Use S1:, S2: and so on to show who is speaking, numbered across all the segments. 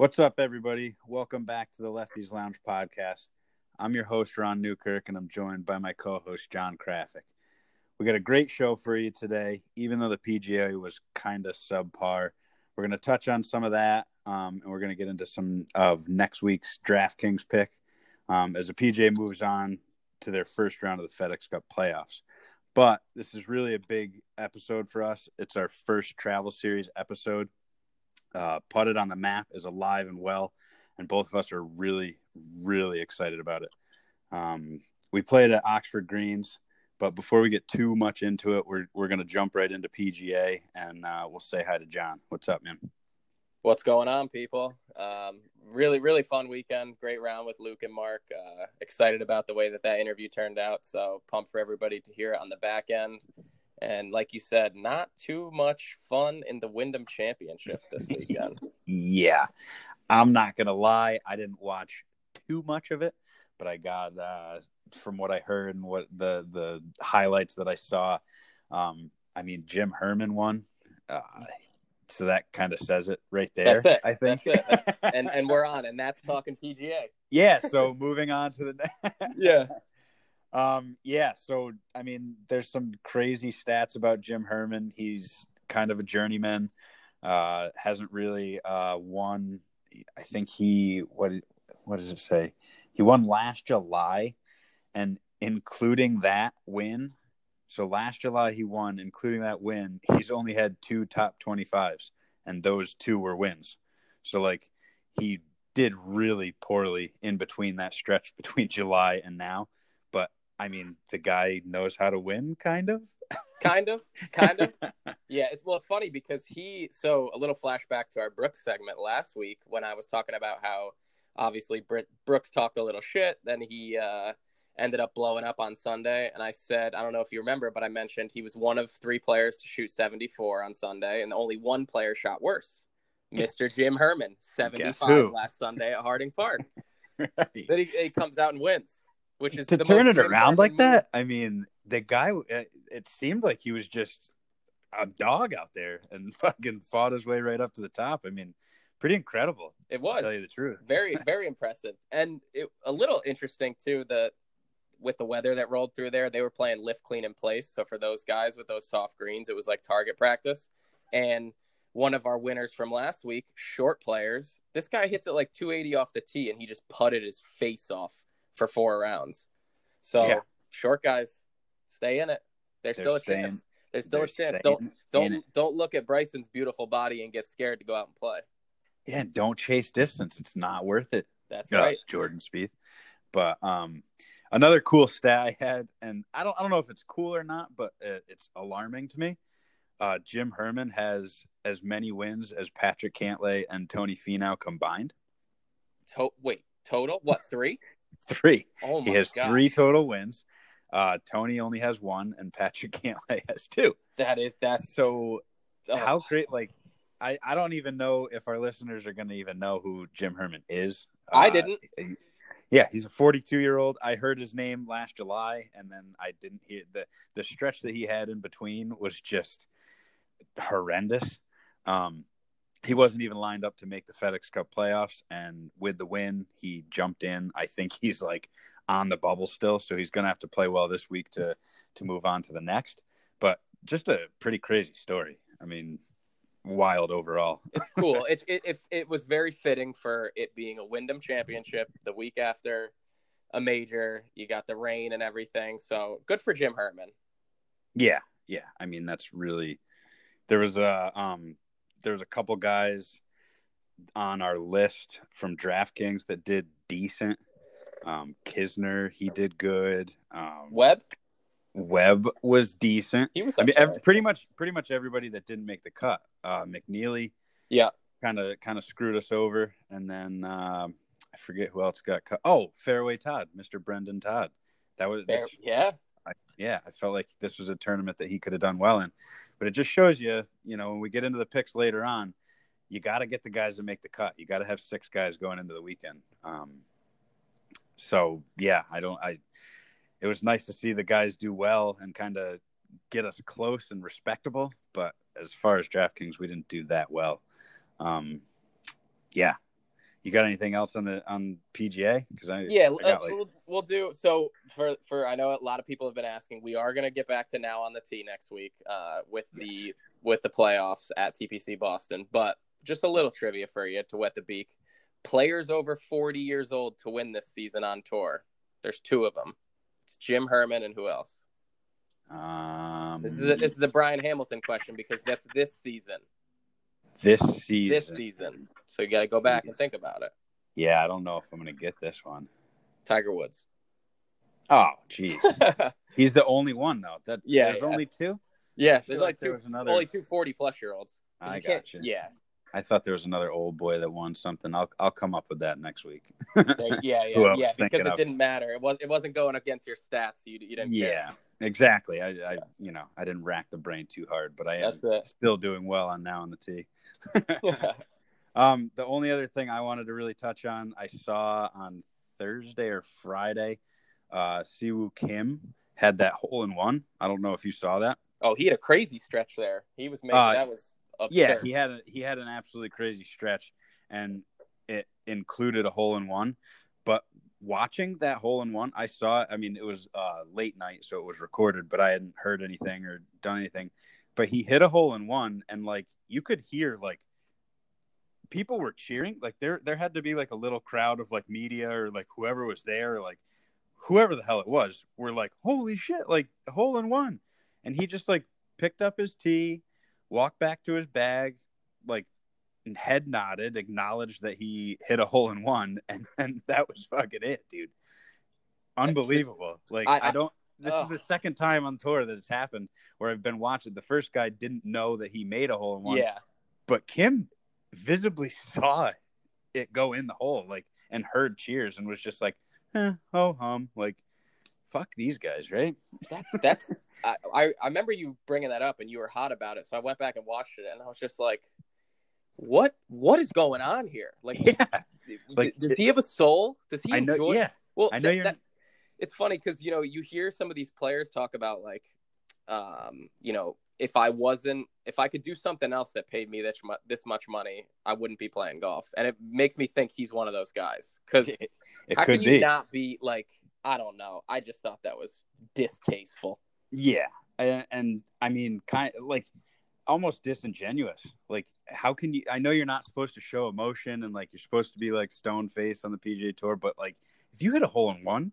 S1: What's up, everybody? Welcome back to the Lefties Lounge podcast. I'm your host, Ron Newkirk, and I'm joined by my co host, John Krafick. We got a great show for you today, even though the PGA was kind of subpar. We're going to touch on some of that, um, and we're going to get into some of next week's DraftKings pick um, as the PGA moves on to their first round of the FedEx Cup playoffs. But this is really a big episode for us. It's our first travel series episode. Uh, Putt It On The Map is alive and well, and both of us are really, really excited about it. Um, we played at Oxford Greens, but before we get too much into it, we're we're gonna jump right into PGA, and uh, we'll say hi to John. What's up, man?
S2: What's going on, people? Um, really, really fun weekend. Great round with Luke and Mark. Uh, excited about the way that that interview turned out. So pumped for everybody to hear it on the back end. And like you said, not too much fun in the Wyndham Championship this weekend.
S1: yeah, I'm not gonna lie. I didn't watch too much of it, but I got uh, from what I heard and what the the highlights that I saw. Um, I mean, Jim Herman won. Uh, so that kind of says it right there.
S2: That's it.
S1: I think.
S2: That's it. and and we're on, and that's talking PGA.
S1: yeah. So moving on to the next.
S2: Yeah.
S1: Um, yeah, so I mean, there's some crazy stats about Jim Herman. He's kind of a journeyman. Uh, hasn't really uh, won. I think he what what does it say? He won last July, and including that win. So last July he won, including that win. He's only had two top twenty fives, and those two were wins. So like he did really poorly in between that stretch between July and now. I mean, the guy knows how to win, kind of.
S2: kind of, kind of. Yeah, it's well, it's funny because he. So a little flashback to our Brooks segment last week when I was talking about how obviously Brit, Brooks talked a little shit, then he uh, ended up blowing up on Sunday, and I said, I don't know if you remember, but I mentioned he was one of three players to shoot 74 on Sunday, and only one player shot worse. Mr. Jim Herman, 75 last Sunday at Harding Park.
S1: right.
S2: Then he, he comes out and wins, which is
S1: to
S2: the
S1: turn it around like that. I mean, the guy. It, it seemed like he was just a dog out there and fucking fought his way right up to the top. I mean, pretty incredible.
S2: It
S1: To
S2: was
S1: tell you the truth.
S2: very, very impressive, and it, a little interesting too. The with the weather that rolled through there, they were playing lift clean in place. So for those guys with those soft greens, it was like target practice. And one of our winners from last week, short players, this guy hits it like 280 off the tee, and he just putted his face off for four rounds. So
S1: Yeah.
S2: short guys, stay in it. There's
S1: They're
S2: still a
S1: staying-
S2: chance. There's still a chance. Don't don't don't look at Bryson's beautiful body and get scared to go out and play.
S1: Yeah, don't chase distance. It's not worth it.
S2: That's
S1: Uh,
S2: right.
S1: Jordan Spieth. But um, another cool stat I had, and I don't, I don't know if it's cool or not, but it, it's alarming to me. Uh, Jim Herman has as many wins as Patrick Cantlay and Tony Finau combined.
S2: To- wait, total what three?
S1: Three.
S2: Oh
S1: he has
S2: gosh.
S1: three total wins. Uh, Tony only has one, and Patrick Cantlay has two.
S2: That is that's
S1: So
S2: oh,
S1: how great! Like, I I don't even know if our listeners are going to even know who Jim Herman is.
S2: I
S1: Uh,
S2: didn't.
S1: Yeah, he's a 42 year old. I heard his name last July, and then I didn't hear the the stretch that he had in between was just horrendous. Um, he wasn't even lined up to make the FedEx Cup playoffs, and with the win, he jumped in. I think he's like on the bubble still, so he's going to have to play well this week to to move on to the next. But just a pretty crazy story. I mean, wild overall.
S2: it's cool. It, it it's it was very fitting for it being a Wyndham Championship the week after a major. You got the rain and everything, so good for Jim Herman.
S1: Yeah, yeah. I mean, that's really there was a um there was a couple guys on our list from DraftKings that did decent. Um Kisner, he did good. Um
S2: Webb,
S1: Webb was decent.
S2: he was.
S1: I mean,
S2: okay.
S1: ev- pretty much pretty much everybody that didn't make the cut. Uh McNealy
S2: yeah,
S1: kind of kind of screwed us over and then um I forget who else got cut. Oh, Fairway Todd, Mr. Brendon Todd. That was
S2: fair, yeah,
S1: I, yeah, I felt like this was a tournament that he could have done well in. But it just shows you, you know, when we get into the picks later on, you got to get the guys to make the cut. You got to have six guys going into the weekend. Um, so yeah, I don't. I. It was nice to see the guys do well and kind of get us close and respectable. But as far as DraftKings, we didn't do that well. Um, yeah, You got anything else on the on PGA? Because I
S2: yeah,
S1: I
S2: uh, we'll, we'll do so for for. I know a lot of people have been asking. We are going to get back to now on the tee next week uh, with the
S1: Yes.
S2: with the playoffs at TPC Boston. But just a little trivia for you to wet the beak. Players over forty years old to win this season on tour. There's two of them. It's Jim Herman and who else?
S1: um
S2: This is a, this is a Brian Hamilton question because that's this season.
S1: This season.
S2: This season. So you got to go back and think about it.
S1: Yeah, I don't know if I'm gonna get this one.
S2: Tiger Woods.
S1: Oh, jeez. He's the only one though. That
S2: Yeah,
S1: there's
S2: yeah.
S1: only two.
S2: yeah, there's
S1: like
S2: only
S1: there
S2: two,
S1: was another-
S2: only two 40 plus year olds.
S1: I
S2: You
S1: got you.
S2: Yeah,
S1: I thought there was another old boy that won something. I'll I'll come up with that next week.
S2: Yeah, yeah, yeah. Because it
S1: of.
S2: didn't matter. It was it wasn't going against your stats. You you didn't
S1: yeah, exactly. I, I you know I didn't rack the brain too hard, but I am
S2: it.
S1: still doing well on now on the tee.
S2: care.
S1: Um, the only other thing I wanted to really touch on, I saw on Thursday or Friday, uh, Siwoo Kim had that hole in one. I don't know if you saw that.
S2: oh, he had a crazy stretch there. He was making
S1: Uh,
S2: that was absurd.
S1: Yeah, he had a, he had an absolutely crazy stretch, and it included a hole in one. Watching that hole in one, I saw. I mean, it was uh, late night, so it was recorded, but I hadn't heard anything or done anything. But he hit a hole in one, and like you could hear like people were cheering. Like there there had to be like a little crowd of like media or like whoever was there, like whoever the hell it was, were like, "Holy shit!" Like hole in one, and he just like picked up his tee, walked back to his bag, like head nodded, acknowledged that he hit a hole in one, and and that was fucking it, dude. Unbelievable. Like
S2: I-
S1: I,
S2: I-
S1: don't. This
S2: Ugh.
S1: is the second time on tour that it's happened where I've been watching. The first guy didn't know that he made a hole in one,
S2: yeah.
S1: but Kim visibly saw it go in the hole, like and heard cheers and was just like, eh, "Oh hum," like, "Fuck these guys," right?
S2: That's that's. I, I I remember you bringing that up and you were hot about it. So I went back and watched it and I was just like, what what is going on here? Like,
S1: Yeah,
S2: like does he have a soul? Does he
S1: I know.
S2: enjoy?
S1: Yeah,
S2: Well,
S1: I know
S2: that-
S1: you're.
S2: that- it's funny because you know you hear some of these players talk about like, um, you know, if I wasn't, if I could do something else that paid me this mu- this much money, I wouldn't be playing golf, and it makes me think he's one of those guys. Because
S1: it
S2: how
S1: could
S2: can you
S1: be.
S2: not be like, I don't know. I just thought that was distasteful.
S1: Yeah, and, and I mean, kind of like almost disingenuous. Like, how can you? I know you're not supposed to show emotion, and like you're supposed to be like stone face on the PGA Tour, but like if you hit a hole in one,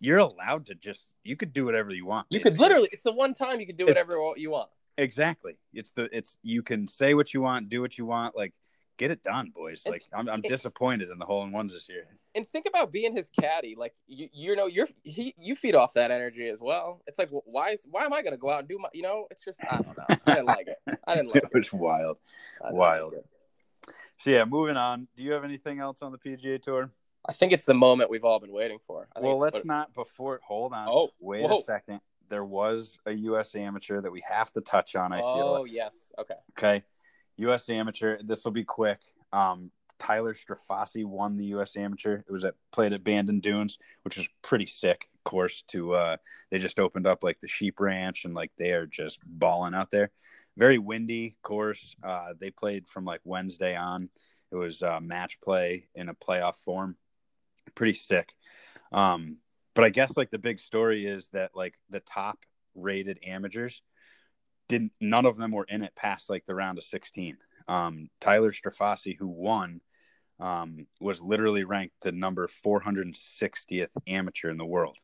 S1: you're allowed to just you could do whatever you want.
S2: You could literally, it's the one time you could do whatever you want.
S1: exactly. It's the it's you can say what you want, do what you want, like get it done, boys.
S2: And-
S1: Like I'm I'm
S2: it-
S1: disappointed in the hole in ones this year.
S2: And think about being his caddy. Like you, you know, you're he, you feed off that energy as well. It's like, why is why am I going to go out and do my? You know, it's just I don't know. I didn't like it. I didn't like
S1: it
S2: it.
S1: was wild. Wild.
S2: like.
S1: So yeah, moving on. Do you have anything else on the PGA Tour?
S2: I think it's the moment we've all been waiting for. I think
S1: Well, let's not before. Hold on.
S2: Oh,
S1: wait
S2: whoa.
S1: a second. There was a U.S. amateur that we have to touch on. I feel
S2: Oh
S1: like.
S2: yes. Okay.
S1: okay. U.S. amateur. This will be quick. Um, Tyler Strafaci won the U.S. amateur. It was at played at Bandon Dunes, which was pretty sick course. To uh, they just opened up like the sheep ranch and like they are just balling out there. Very windy course. Uh, they played from like Wednesday on. It was uh, match play in a playoff form. Pretty sick. Um, but I guess like the big story is that like the top rated amateurs didn't none of them were in it past like the round of 16. Um, Tyler Strafaci, who won, um, was literally ranked the number 460th amateur in the world.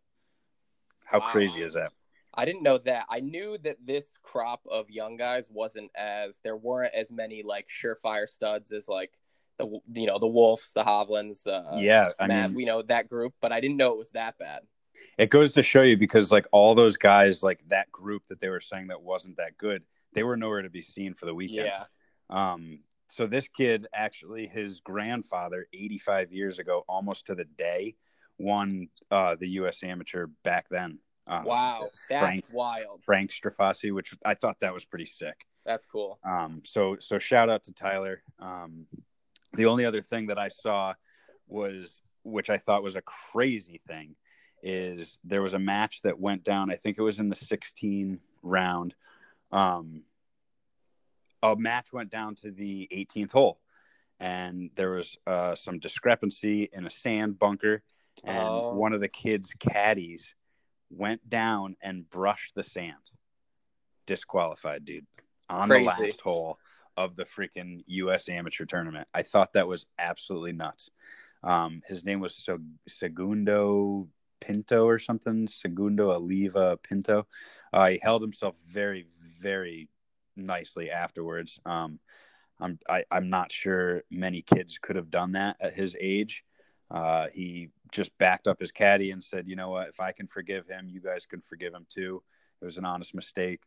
S1: How
S2: Wow.
S1: crazy is that?
S2: I didn't know that. I knew that this crop of young guys wasn't as there weren't as many like surefire studs as like the you know the Wolffs, the Hovlands, the
S1: yeah, I
S2: Matt,
S1: mean,
S2: we know that group, but I didn't know it was that bad.
S1: It goes to show you because like all those guys, like that group that they were saying that wasn't that good, they were nowhere to be seen for the weekend.
S2: Yeah.
S1: Um, so this kid actually, his grandfather, 85 years ago, almost to the day, won uh, the U.S. Amateur back then. Uh,
S2: Wow, that's
S1: Frank
S2: wild.
S1: Frank Strafaci, which I thought that was pretty sick.
S2: That's cool.
S1: Um, so so shout out to Tyler. Um, the only other thing that I saw was, which I thought was a crazy thing, is there was a match that went down. I think it was in the 16 round. Um, a match went down to the 18th hole, and there was uh, some discrepancy in a sand bunker, and
S2: Oh.
S1: one of the kids' caddies went down and brushed the sand. Disqualified, dude, on
S2: Crazy.
S1: the last hole of the freaking U.S. Amateur Tournament. I thought that was absolutely nuts. Um, his name was Se- Segundo Pinto or something. Segundo Oliva Pinto. Uh, he held himself very, very nicely afterwards. Um, I'm I, I'm not sure many kids could have done that at his age. Uh, he just backed up his caddy and said, "You know what? If I can forgive him, you guys can forgive him too." It was an honest mistake.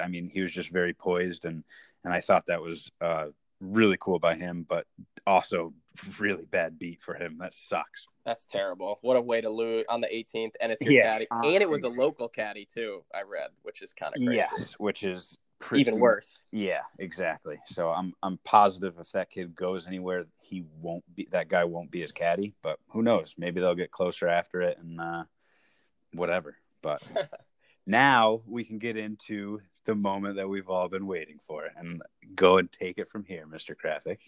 S1: I mean, he was just very poised, and and I thought that was uh, really cool by him, but also really bad beat for him. That sucks.
S2: That's terrible. What a way to lose on the 18th, and it's your
S1: Yeah,
S2: caddy,
S1: uh,
S2: and it was a local caddy too. I read, which is kind of.
S1: Yes, which is pretty,
S2: even worse.
S1: Yeah, exactly. So I'm I'm positive if that kid goes anywhere, he won't be that guy won't be his caddy. But who knows? Maybe they'll get closer after it and uh, whatever. But now we can get into the moment that we've all been waiting for and go and take it from here, Mr. Krafick.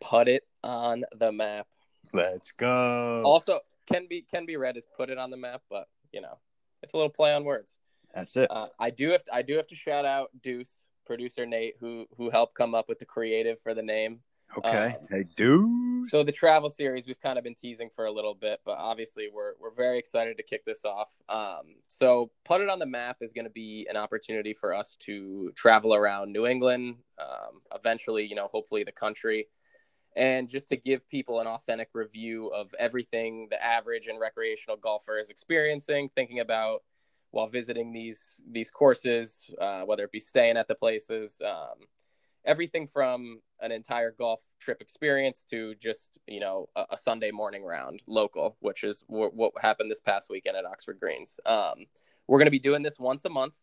S2: Put it on the map.
S1: Let's go.
S2: Also, can be can be read as put it on the map, but you know, it's a little play on words.
S1: That's it.
S2: Uh, I do have I do have to shout out Deuce, producer Nate, who who helped come up with the creative for the name.
S1: Okay.
S2: um,
S1: hey, dude.
S2: So the travel series we've kind of been teasing for a little bit, but obviously we're we're very excited to kick this off. Um, so put it on the map is going to be an opportunity for us to travel around New England, um, eventually, you know, hopefully the country, and just to give people an authentic review of everything the average and recreational golfer is experiencing, thinking about while visiting these these courses, uh, whether it be staying at the places. Um, everything from an entire golf trip experience to just you know a, a Sunday morning round local, which is w- what happened this past weekend at Oxford Greens. Um, we're going to be doing this once a month.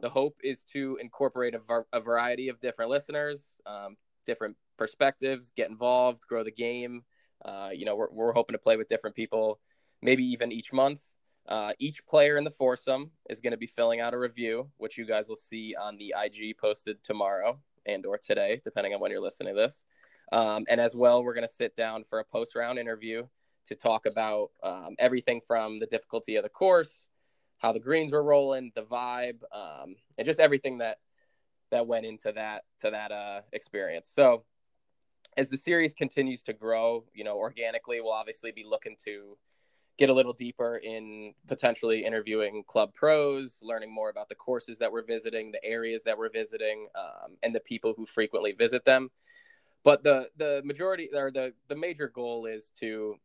S2: The hope is to incorporate a, var- a variety of different listeners, um, different perspectives, get involved, grow the game. Uh, you know, we're, we're hoping to play with different people, maybe even each month. Uh, each player in the foursome is going to be filling out a review, which you guys will see on the IG posted tomorrow and or today, depending on when you're listening to this. Um, and as well, we're going to sit down for a post round interview to talk about um, everything from the difficulty of the course, how the greens were rolling, the vibe, um, and just everything that that went into that to that uh, experience. So as the series continues to grow, you know, organically, we'll obviously be looking to get a little deeper in potentially interviewing club pros, learning more about the courses that we're visiting, the areas that we're visiting, um, and the people who frequently visit them. But the the majority or the the major goal is to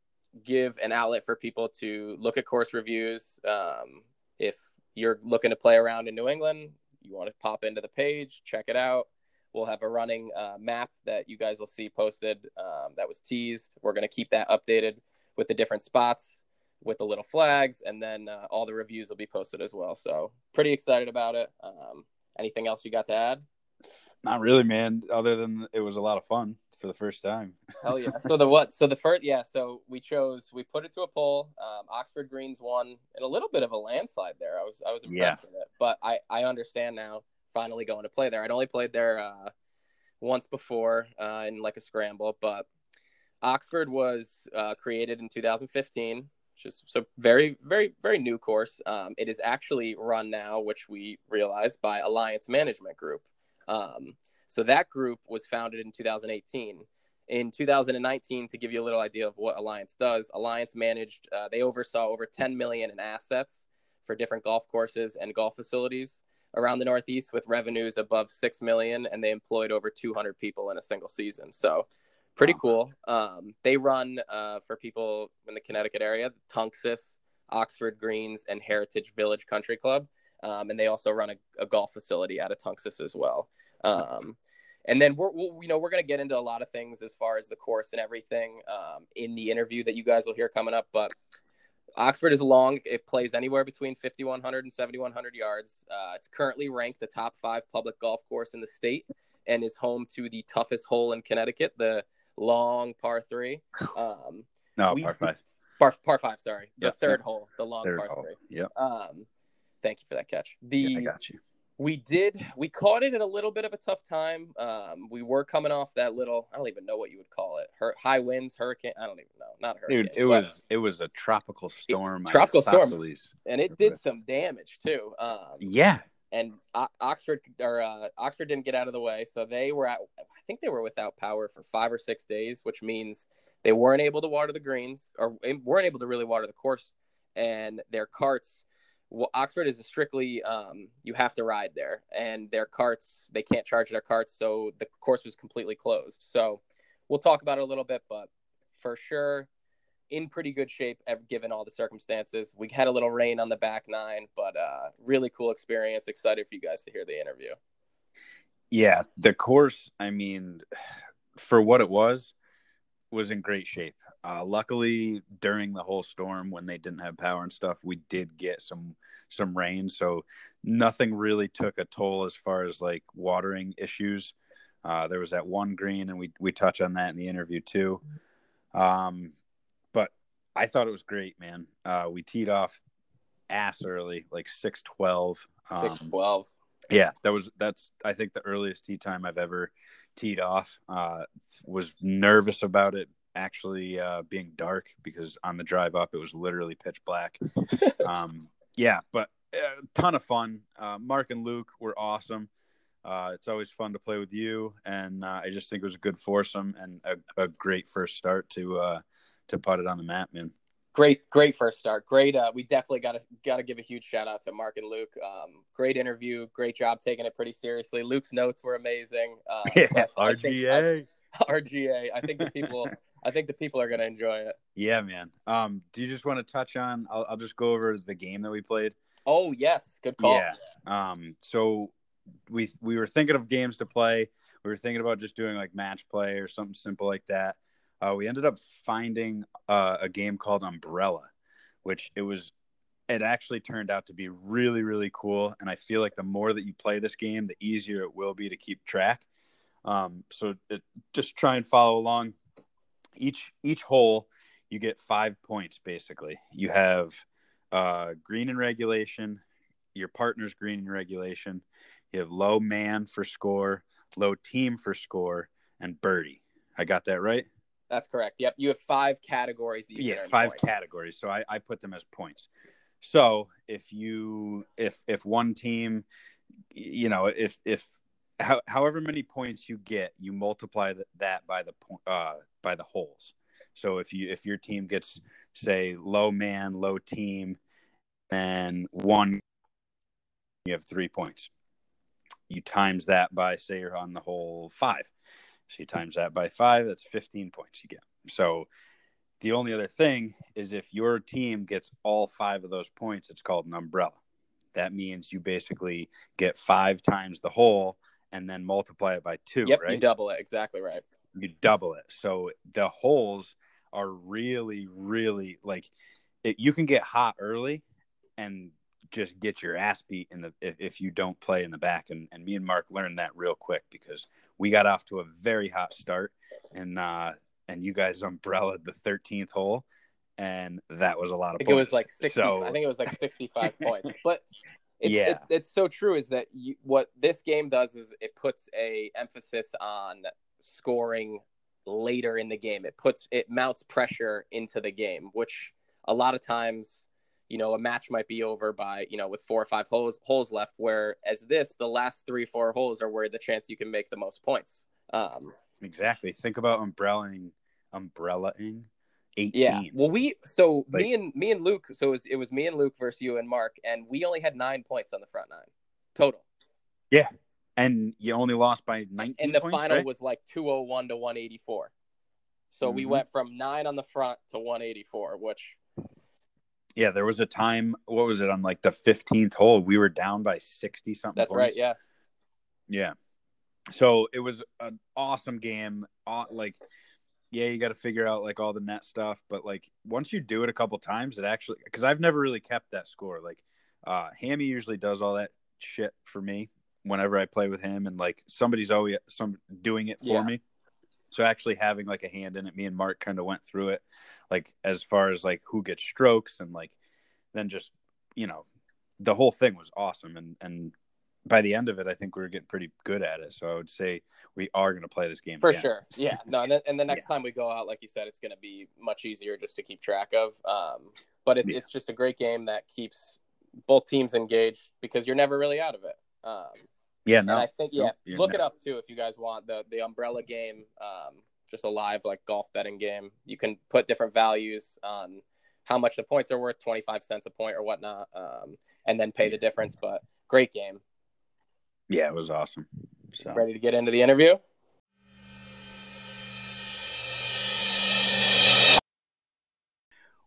S2: give an outlet for people to look at course reviews. Um, if you're looking to play around in New England, you want to pop into the page, check it out. We'll have a running uh, map that you guys will see posted um, that was teased. We're going to keep that updated with the different spots with the little flags, and then uh, all the reviews will be posted as well. So pretty excited about it. Um, anything else you got to add?
S1: Not really, man. Other than it was a lot of fun for the first time.
S2: Hell yeah! so the what? So the first, yeah. So we chose, we put it to a poll. Um, Oxford Greens won in a little bit of a landslide there. I was, I was impressed with it, but I, I understand now. Finally going to play there. I'd only played there uh, once before uh, in like a scramble, but Oxford was uh, created in 2015 is so very, very, very new course. Um, it is actually run now, which we realized by Alliance Management Group. Um, so that group was founded in 2018. In 2019, to give you a little idea of what Alliance does, Alliance managed, uh, they oversaw over 10 million in assets for different golf courses and golf facilities around the Northeast with revenues above 6 million, and they employed over 200 people in a single season. So pretty cool. Um, they run uh, for people in the Connecticut area, Tunxis, Oxford Greens, and Heritage Village Country Club, um, and they also run a, a, golf facility out of Tunxis as well. Um, and then we're, we'll, you know, we're going to get into a lot of things as far as the course and everything um, in the interview that you guys will hear coming up. But Oxford is long; it plays anywhere between 5,100 and 7,100 yards. Uh, it's currently ranked the top five public golf course in the state, and is home to the toughest hole in Connecticut, the long par three. Um,
S1: no,
S2: we,
S1: par five.
S2: Par, par five, sorry. The
S1: Yep,
S2: third
S1: yep.
S2: hole, the long
S1: Third
S2: par
S1: hole.
S2: three.
S1: Yep.
S2: Um, thank you for that catch. The
S1: Yeah, I got you.
S2: We did. We caught it at a little bit of a tough time. Um, we were coming off that little. I don't even know what you would call it. Hur- high winds, hurricane. I don't even know. Not hurricane.
S1: Dude, it was it was a tropical storm.
S2: tropical storm.
S1: Isaias.
S2: and it did some damage too. Um,
S1: Yeah.
S2: And O- Oxford or uh, Oxford didn't get out of the way, so they were at. I think they were without power for five or six days, which means they weren't able to water the greens or weren't able to really water the course, and their carts. Well, Oxford is a strictly um, you have to ride there, and their carts they can't charge their carts, so the course was completely closed. So we'll talk about it a little bit, but for sure, in pretty good shape given all the circumstances. We had a little rain on the back nine, but uh, really cool experience. Excited for you guys to hear the interview.
S1: Yeah, the course, I mean, for what it was, was in great shape. Uh, luckily, during the whole storm, when they didn't have power and stuff, we did get some some rain, so nothing really took a toll as far as like watering issues. Uh, there was that one green, and we we touch on that in the interview too. Um, I thought it was great, man. Uh, we teed off ass early, like six twelve. Um,
S2: Six twelve.
S1: yeah, that was that's I think the earliest tee time I've ever teed off. Uh, was nervous about it actually uh, being dark because on the drive up it was literally pitch black. um, yeah, but uh, ton of fun. Uh, Mark and Luke were awesome. Uh, it's always fun to play with you, and uh, I just think it was a good foursome and a, a great first start to uh, to put it on the map, man.
S2: Great, great first start. Great. Uh, we definitely got to got to give a huge shout out to Mark and Luke. Um, great interview. Great job taking it pretty seriously. Luke's notes were amazing. Uh, I think-
S1: RGA.
S2: RGA. I think the people. I think the people are going to enjoy it.
S1: Yeah, man. Um, do you just want to touch on? I'll, I'll just go over the game that we played.
S2: Oh yes, good call.
S1: Yeah. Um, so we we were thinking of games to play. We were thinking about just doing like match play or something simple like that. Uh, we ended up finding uh, a game called Umbrella, which it was. It actually turned out to be really really cool, and I feel like the more that you play this game, the easier it will be to keep track. Um, so it, just try and follow along. Each each hole, you get five points. Basically, you have uh, green in regulation, your partner's green in regulation. You have low man for score, low team for score, and birdie. I got that right?
S2: That's correct. Yep. You have five categories that you
S1: yeah, five
S2: points.
S1: categories. So I, I put them as points. So if you if if one team, you know, if if how, however many points you get, you multiply that by the po- uh by the holes. So if you if your team gets say low man, low team, and one, you have three points. You times that by say you're on the hole five. So you times that by five, that's 15 points you get. So the only other thing is if your team gets all five of those points, it's called an umbrella. That means you basically get five times the hole and then multiply it by two,
S2: Yep.
S1: right?
S2: You double it. Exactly right.
S1: you double it. So the holes are really, really like it, you can get hot early and just get your ass beat in the if, if you don't play in the back. And, and me and Mark learned that real quick because we got off to a very hot start and uh and you guys umbrellaed the 13th hole and that was a lot of
S2: I think
S1: points.
S2: it was like sixty.
S1: So,
S2: I think it was like sixty-five points. But it's,
S1: Yeah.
S2: it, it's so true. Is that you, what this game does? Is it puts a emphasis on scoring later in the game. It puts it mounts pressure into the game, which a lot of times, you know, a match might be over by you know with four or five holes holes left. Whereas this, the last three four holes are where the chance you can make the most points. Um,
S1: exactly. Think about umbrellaing umbrellaing 18.
S2: Yeah. Well, we so
S1: Like-
S2: me and me and Luke. So it was, it was me and Luke versus you and Mark, and we only had nine points on the front nine total. Yeah.
S1: And you only lost by 19
S2: and the
S1: points,
S2: final
S1: right?
S2: was like two hundred one to one eighty four. So we
S1: Mhm.
S2: went from nine on the front to one eighty four, which
S1: Yeah, there was a time. What was it on like the fifteenth hole? We were down by sixty something.
S2: that's right. Yeah.
S1: yeah. So it was an awesome game. Like, yeah, you got to figure out like all the net stuff, but like once you do it a couple times, it actually because I've never really kept that score. Like, uh, Hammy usually does all that shit for me whenever I play with him, and like somebody's always some doing it for
S2: Yeah.
S1: me. So actually having like a hand in it, me and Mark kind of went through it, like as far as like who gets strokes and like then just you know the whole thing was awesome and and by the end of it, I think we were getting pretty good at it. So I would say we are going to play this game
S2: for
S1: again.
S2: sure. Yeah, no, and, then, and the next yeah. time we go out, like you said, it's going to be much easier just to keep track of. Um, but it, yeah. it's just a great game that keeps both teams engaged because you're never really out of it. Um,
S1: yeah, no,
S2: and I think yeah, no, look it up too if you guys want the the umbrella game, um, just a live like golf betting game. You can put different values on how much the points are worth, twenty five cents a point or whatnot, um, and then pay the difference. But great game.
S1: Yeah, it was awesome.
S2: So ready to get into the interview?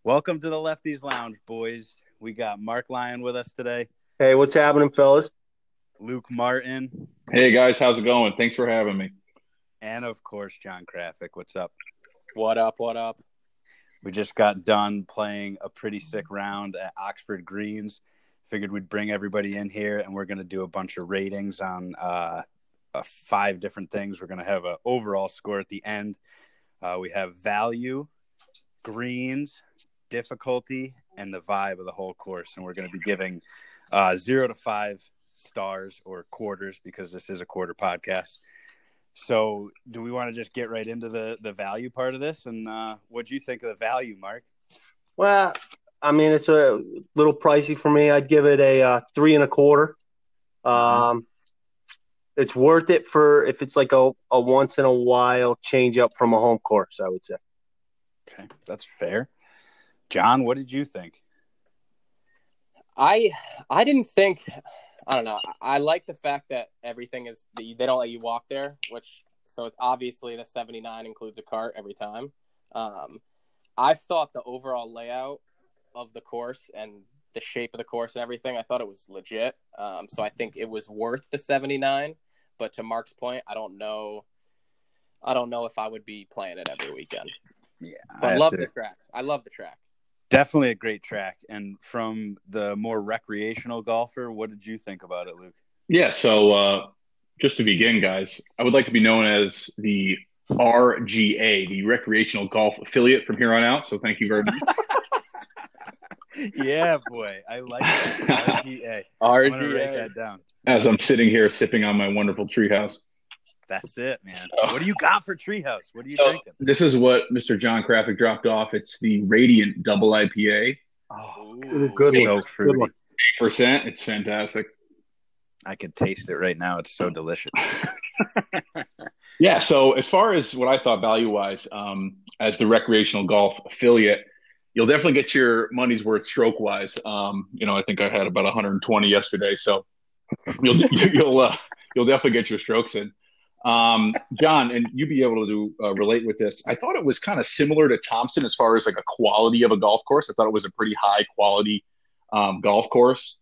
S1: Welcome to the Lefties Lounge, boys. We got Mark Lyon with us today.
S3: Hey, what's happening, fellas?
S1: Luke Martin.
S4: Hey guys, how's it going? Thanks for having me.
S1: And of course, John Krafick. What's up?
S2: What up? What up?
S1: We just got done playing a pretty sick round at Oxford Greens. Figured we'd bring everybody in here, and we're going to do a bunch of ratings on uh, uh, five different things. We're going to have an overall score at the end. Uh, we have value, greens, difficulty, and the vibe of the whole course, and we're going to be giving uh, zero to five stars or quarters because this is a quarter podcast. So, do we want to just get right into the the value part of this? And uh, what do you think of the value, Mark?
S3: Well, I mean, it's a little pricey for me. I'd give it a uh, three and a quarter. Mm-hmm. Um, it's worth it for if it's like a, a once in a while change up from a home course. I would say.
S1: Okay, that's fair. John, what did you think?
S2: I I didn't think I don't know. I like the fact that everything is they don't let you walk there, which so it's obviously the 79 includes a cart every time. Um, I thought the overall layout of the course and the shape of the course and everything, I thought it was legit. Um, so I think it was worth the 79. But to Mark's point, I don't know. I don't know if I would be playing it every weekend.
S1: Yeah,
S2: I love to... the track. I love the track.
S1: Definitely a great track. And from the more recreational golfer, what did you think about it, Luke?
S4: Yeah. So, uh, just to begin, guys, I would like to be known as the RGA, the recreational golf affiliate from here on out. So, thank you very much.
S1: yeah, boy, I like that. RGA.
S2: RGA.
S1: write that down.
S4: As I'm sitting here sipping on my wonderful treehouse.
S1: That's it, man. What do you got for Treehouse? What are you so, drinking?
S4: This is what Mr. John Krafick dropped off. It's the Radiant Double IPA.
S1: Oh, good, good
S4: so one. fruity. Eight percent. It's fantastic.
S1: I can taste it right now. It's so delicious.
S4: yeah. So as far as what I thought value wise, um, as the recreational golf affiliate, you'll definitely get your money's worth stroke wise. Um, you know, I think I had about 120 yesterday, so you'll you'll uh, you'll definitely get your strokes in. Um, John, and you be able to uh, relate with this. I thought it was kind of similar to Thompson as far as like a quality of a golf course. I thought it was a pretty high quality um, golf course.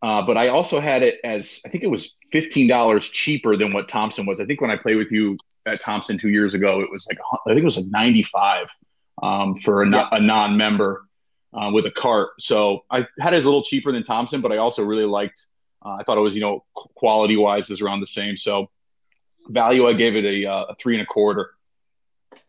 S4: Uh, but I also had it as I think it was fifteen dollars cheaper than what Thompson was. I think when I played with you at Thompson two years ago, it was like I think it was a ninety five um, for a, a non member uh, with a cart. So I had it as a little cheaper than Thompson, but I also really liked. Uh, I thought it was you know quality wise is around the same. So value, I gave it a, uh, a three and a quarter.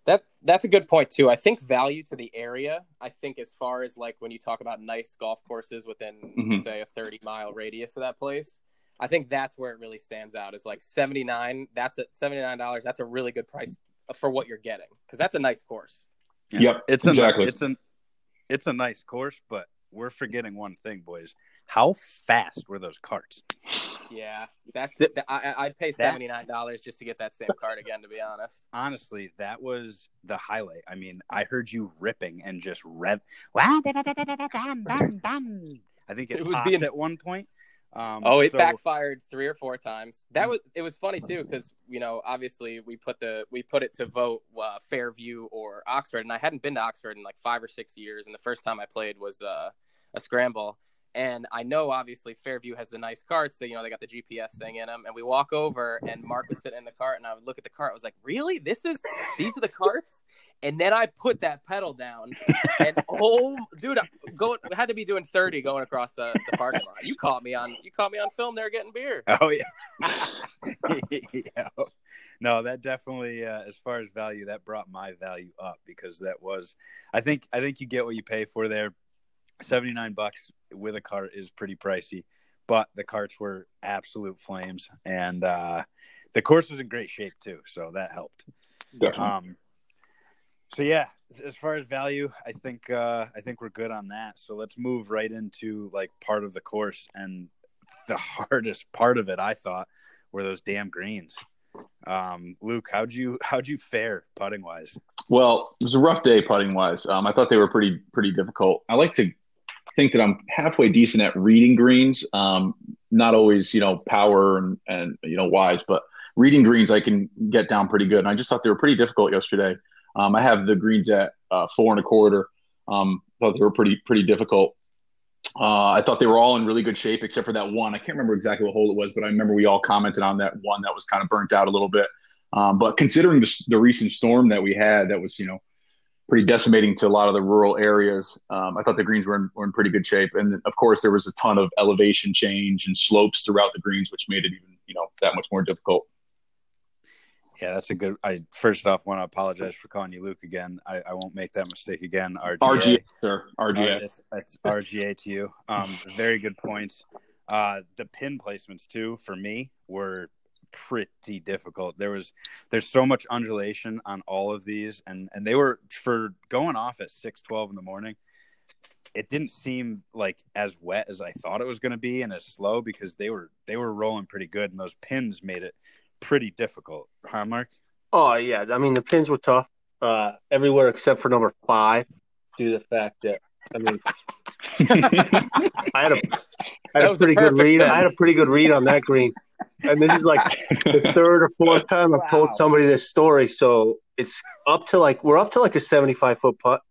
S2: That that's a good point too. I think value to the area. I think as far as like when you talk about nice golf courses within mm-hmm. say a thirty mile radius of that place, I think that's where it really stands out. Is like seventy nine. That's at seventy nine dollars. That's a really good price for what you're getting because that's a nice course.
S4: Yeah. Yep,
S1: it's exactly. A, it's an it's a nice course, but we're forgetting one thing, boys. How fast were those carts?
S2: Yeah, that's it. I, I'd pay seventy nine dollars just to get that same card again. To be honest,
S1: honestly, that was the highlight. I mean, I heard you ripping and just rev. I think it, it was being at one point.
S2: Um, oh, it so... backfired three or four times. That was it was funny too because you know obviously we put the we put it to vote uh, Fairview or Oxford, and I hadn't been to Oxford in like five or six years, and the first time I played was uh, a scramble, and I know obviously Fairview has the nice carts that you know they got the GPS thing in them. And we walk over, and Mark was sitting in the cart, and I would look at the cart. I was like, "Really? This is these are the carts?" And then I put that pedal down, and oh, dude, go had to be doing thirty going across the, the parking lot. You caught me on you caught me on film there getting beer.
S1: Oh yeah, yeah. No, that definitely, uh, as far as value, that brought my value up because that was, I think, I think you get what you pay for there. Seventy nine bucks with a cart is pretty pricey, but the carts were absolute flames, and uh, the course was in great shape too, so that helped.
S4: Definitely.
S1: Um, so yeah, as far as value, I think uh, I think we're good on that. So let's move right into like part of the course, and the hardest part of it, I thought, were those damn greens. Um, Luke, how'd you how'd you fare putting wise?
S4: Well, it was a rough day putting wise. Um, I thought they were pretty pretty difficult. I like to think that I'm halfway decent at reading greens. Um, not always, you know, power and and you know wise, but reading greens I can get down pretty good. And I just thought they were pretty difficult yesterday. Um, I have the greens at uh, four and a quarter. Um, thought they were pretty pretty difficult. Uh, I thought they were all in really good shape except for that one. I can't remember exactly what hole it was, but I remember we all commented on that one that was kind of burnt out a little bit. Um, but considering the, the, recent storm that we had, that was you know pretty decimating to a lot of the rural areas. Um, I thought the greens were in, were in pretty good shape, and of course there was a ton of elevation change and slopes throughout the greens, which made it even you know that much more difficult.
S1: Yeah, that's a good. I first off want to apologize for calling you Luke again. I, I won't make that mistake again. RGA,
S4: RGA sir. RGA.
S1: Uh, it's, it's, RGA to you. Um, very good points. Uh, the pin placements too for me were pretty difficult. There was there's so much undulation on all of these, and and they were for going off at six twelve in the morning. It didn't seem like as wet as I thought it was going to be, and as slow because they were they were rolling pretty good, and those pins made it pretty difficult, huh, Mark?
S3: Oh yeah, I mean the pins were tough uh, everywhere except for number five, due to the fact that I mean I had a I had a pretty good read. Pin. I had a pretty good read on that green, and this is like the third or fourth time I've wow. told somebody this story. So it's up to like we're up to like a seventy-five foot putt.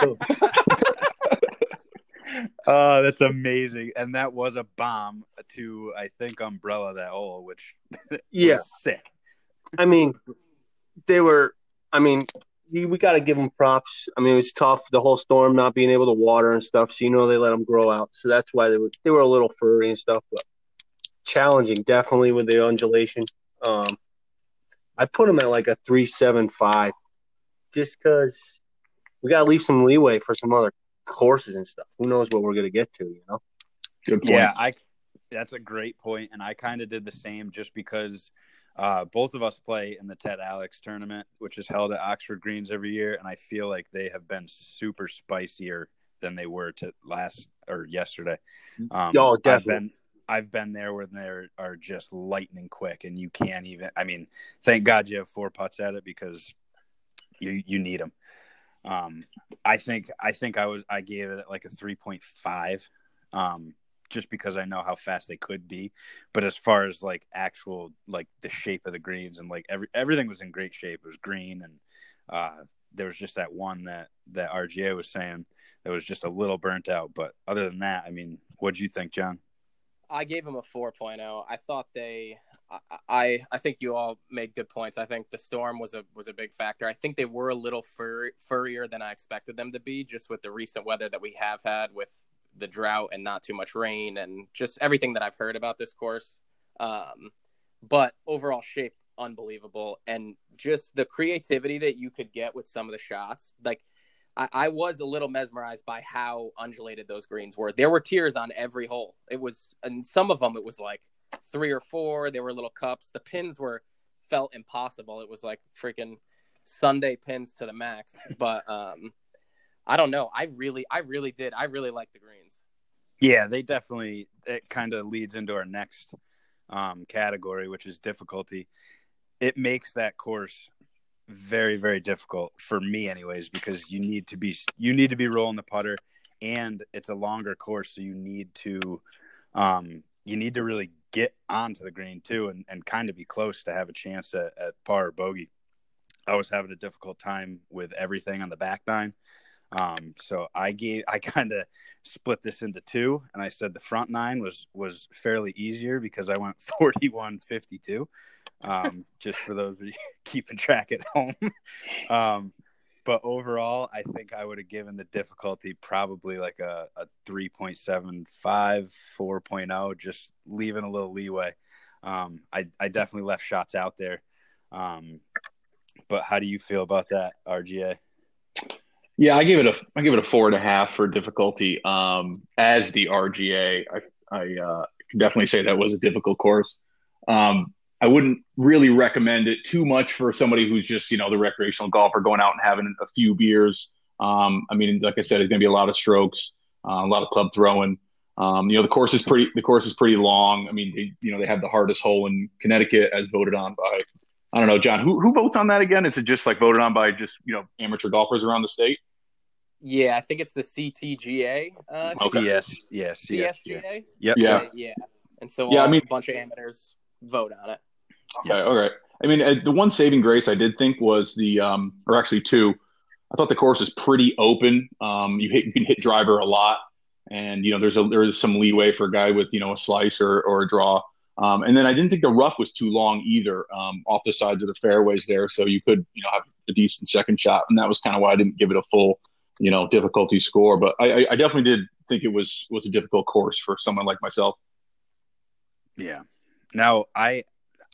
S3: So,
S1: oh, that's amazing. And that was a bomb to I think umbrella that hole, which
S3: yeah,
S1: sick.
S3: I mean, they were. I mean, we, we got to give them props. I mean, it was tough the whole storm not being able to water and stuff. So you know they let them grow out. So that's why they were they were a little furry and stuff, but challenging definitely with the undulation. Um, I put them at like a three seven five, just because we got to leave some leeway for some other courses and stuff. Who knows what we're gonna get to? You know.
S1: Good point. Yeah, I. That's a great point, and I kind of did the same just because uh, both of us play in the Ted Alex tournament, which is held at Oxford Greens every year, and I feel like they have been super spicier than they were to last or yesterday.
S3: Um, oh, definitely.
S1: I've been, I've been there where they are just lightning quick, and you can't even. I mean, thank God you have four putts at it because you you need them. Um, I think I think I was I gave it like a three point five, um, just because I know how fast they could be. But as far as like actual like the shape of the greens and like every everything was in great shape. It was green and uh, there was just that one that that RGA was saying that was just a little burnt out. But other than that, I mean, what do you think, John?
S2: I gave them a 4.0. I thought they I I think you all made good points. I think the storm was a was a big factor. I think they were a little fur, furrier than I expected them to be, just with the recent weather that we have had with the drought and not too much rain and just everything that I've heard about this course. Um, but overall shape unbelievable and just the creativity that you could get with some of the shots. Like I, I was a little mesmerized by how undulated those greens were. There were tiers on every hole. It was, and some of them it was like three or four. They were little cups. The pins were felt impossible. It was like freaking Sunday pins to the max. But um, I don't know. I really, I really did. I really like the greens.
S1: Yeah, they definitely. It kind of leads into our next um, category, which is difficulty. It makes that course very, very difficult for me, anyways, because you need to be you need to be rolling the putter, and it's a longer course, so you need to um, you need to really get onto the green too and, and kind of be close to have a chance at, at par or bogey. I was having a difficult time with everything on the back nine. Um, so I gave I kind of split this into two, and I said the front nine was was fairly easier because I went 41 52. Um, just for those keeping track at home. um, but overall, I think I would have given the difficulty probably like a, a 3.75, 4.0, just leaving a little leeway. Um, I, I definitely left shots out there. Um, but how do you feel about that, RGA?
S4: Yeah, I give it a I give it a four and a half for difficulty. Um, as the RGA, I I uh, can definitely say that was a difficult course. Um, I wouldn't really recommend it too much for somebody who's just you know the recreational golfer going out and having a few beers. Um, I mean, like I said, it's going to be a lot of strokes, uh, a lot of club throwing. Um, you know, the course is pretty. The course is pretty long. I mean, they, you know, they have the hardest hole in Connecticut, as voted on by. I don't know, John. Who who votes on that again? Is it just like voted on by just you know amateur golfers around the state?
S2: Yeah, I think it's the CTGA. Uh,
S4: Okay.
S1: CS, yeah, CSGA.
S2: CSGA.
S1: Yep.
S4: Yeah.
S2: Uh, yeah. And so
S4: Yeah, I mean-
S2: a bunch of amateurs vote on it.
S4: Okay, all right. I mean, uh, the one saving grace I did think was the, um, or actually two. I thought the course is pretty open. Um, you hit, you can hit driver a lot, and you know there's a there's some leeway for a guy with you know a slice or or a draw. Um, and then I didn't think the rough was too long either, um, off the sides of the fairways there, so you could you know have a decent second shot, and that was kind of why I didn't give it a full you know difficulty score. But I, I, definitely did think it was was a difficult course for someone like myself.
S1: Yeah. Now I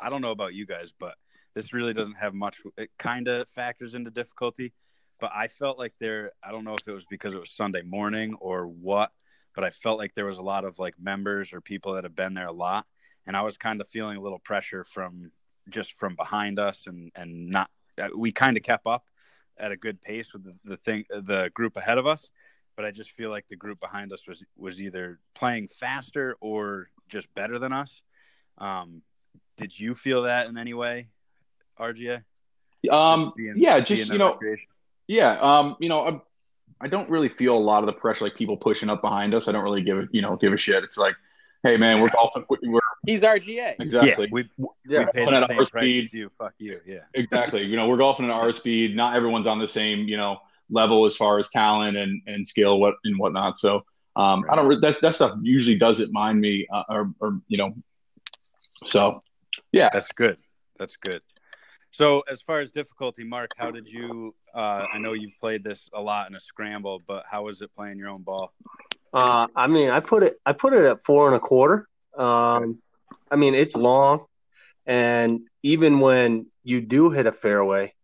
S1: I don't know about you guys, but this really doesn't have much. It kind of factors into difficulty, but I felt like there. I don't know if it was because it was Sunday morning or what, but I felt like there was a lot of like members or people that have been there a lot, and I was kind of feeling a little pressure from just from behind us, and and not. uh, We kind of kept up at a good pace with the, the thing, the group ahead of us, but I just feel like the group behind us was was either playing faster or just better than us. Um, did you feel that in any way, RGA?
S4: Um,
S1: Just being-
S4: yeah, just you know,
S1: recreation-
S4: Yeah, um, you know, I, I don't really feel a lot of the pressure like people pushing up behind us. I don't really give a you know give a shit. It's like, hey man, we're golfing. We're
S2: He's RGA.
S4: exactly
S1: Yeah, we
S3: Yeah.
S1: we paid
S4: Put
S1: the
S4: at
S1: same
S4: our
S1: price
S4: speed.
S1: as you. Fuck you. Yeah.
S4: exactly. You know, we're golfing at our speed. Not everyone's on the same you know level as far as talent and and skill what and whatnot. So um, I don't. That that stuff usually doesn't mind me uh, or or you know. So yeah,
S1: That's good. That's good. So, as far as difficulty, Mark, how did you? Uh, I know you've played this a lot in a scramble, but how was it playing your own ball?
S3: Uh, I mean, I put it, I put it at four and a quarter. Um, I mean, it's long, and even when you do hit a fairway,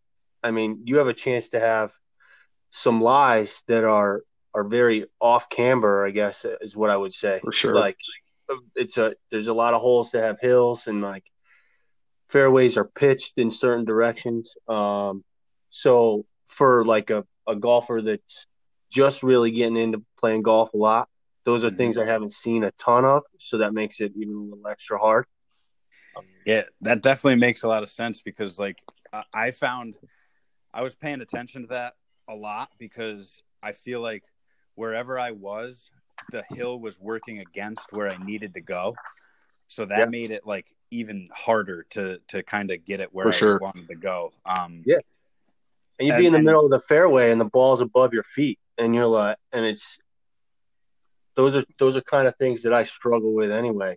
S3: I mean, you have a chance to have some lies that are are very off camber. I guess is what I would say.
S4: for sure.
S3: Like, it's a there's a lot of holes that have hills and like fairways are pitched in certain directions. Um, so for like a, a golfer that's just really getting into playing golf a lot, those are things I haven't seen a ton of. So that makes it even a little extra hard.
S1: Yeah, that definitely makes a lot of sense because, like, I- I found I was paying attention to that a lot because I feel like wherever I was, the hill was working against where I needed to go. So that
S3: Yeah.
S1: made it like even harder to to kind of get it where
S4: For
S1: I
S4: sure.
S1: wanted to go. Um,
S3: Yeah. And you'd
S1: And-
S3: be in the
S1: and-
S3: middle of the fairway and the ball's above your feet, and you're like, and it's those are those are kind of things that I struggle with anyway.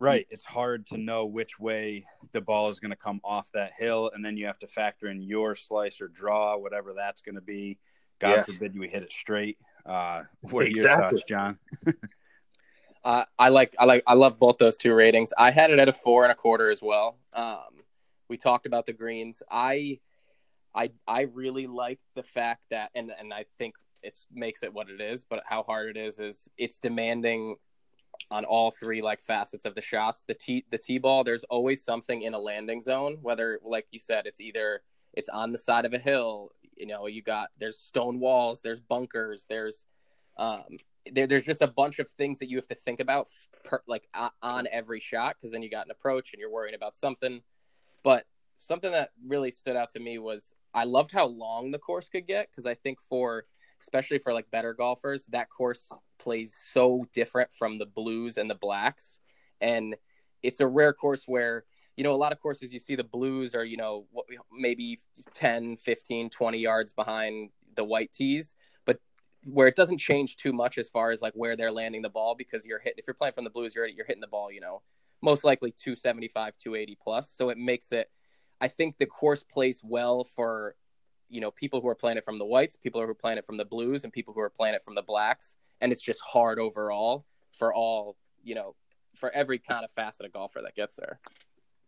S1: Right. It's hard to know which way the ball is going to come off that hill. And then you have to factor in your slice or draw, whatever that's going to be. God
S3: Yeah.
S1: forbid you hit it straight. Uh, what are your thoughts, John?
S2: Uh, I like I like I love both those two ratings. I had it at a four and a quarter as well. Um, we talked about the greens. I I I really like the fact that and and I think it makes it what it is, but how hard it is is it's demanding on all three like facets of the shots. The t the t ball, there's always something in a landing zone, whether like you said, it's either it's on the side of a hill, you know, you got there's stone walls, there's bunkers, there's um there, there's just a bunch of things that you have to think about per, like on every shot because then you got an approach and you're worrying about something but something that really stood out to me was i loved how long the course could get because i think for especially for like better golfers that course plays so different from the blues and the blacks. And it's a rare course where you know a lot of courses you see the blues are you know maybe 10 15 20 yards behind the white tees but where it doesn't change too much as far as like where they're landing the ball because you're hit if you're playing from the blues you're you're hitting the ball you know most likely 275 280 plus. So it makes it i think the course plays well for you know people who are playing it from the whites people who are playing it from the blues and people who are playing it from the blacks and it's just hard overall for all you know for every kind of facet of golfer that gets there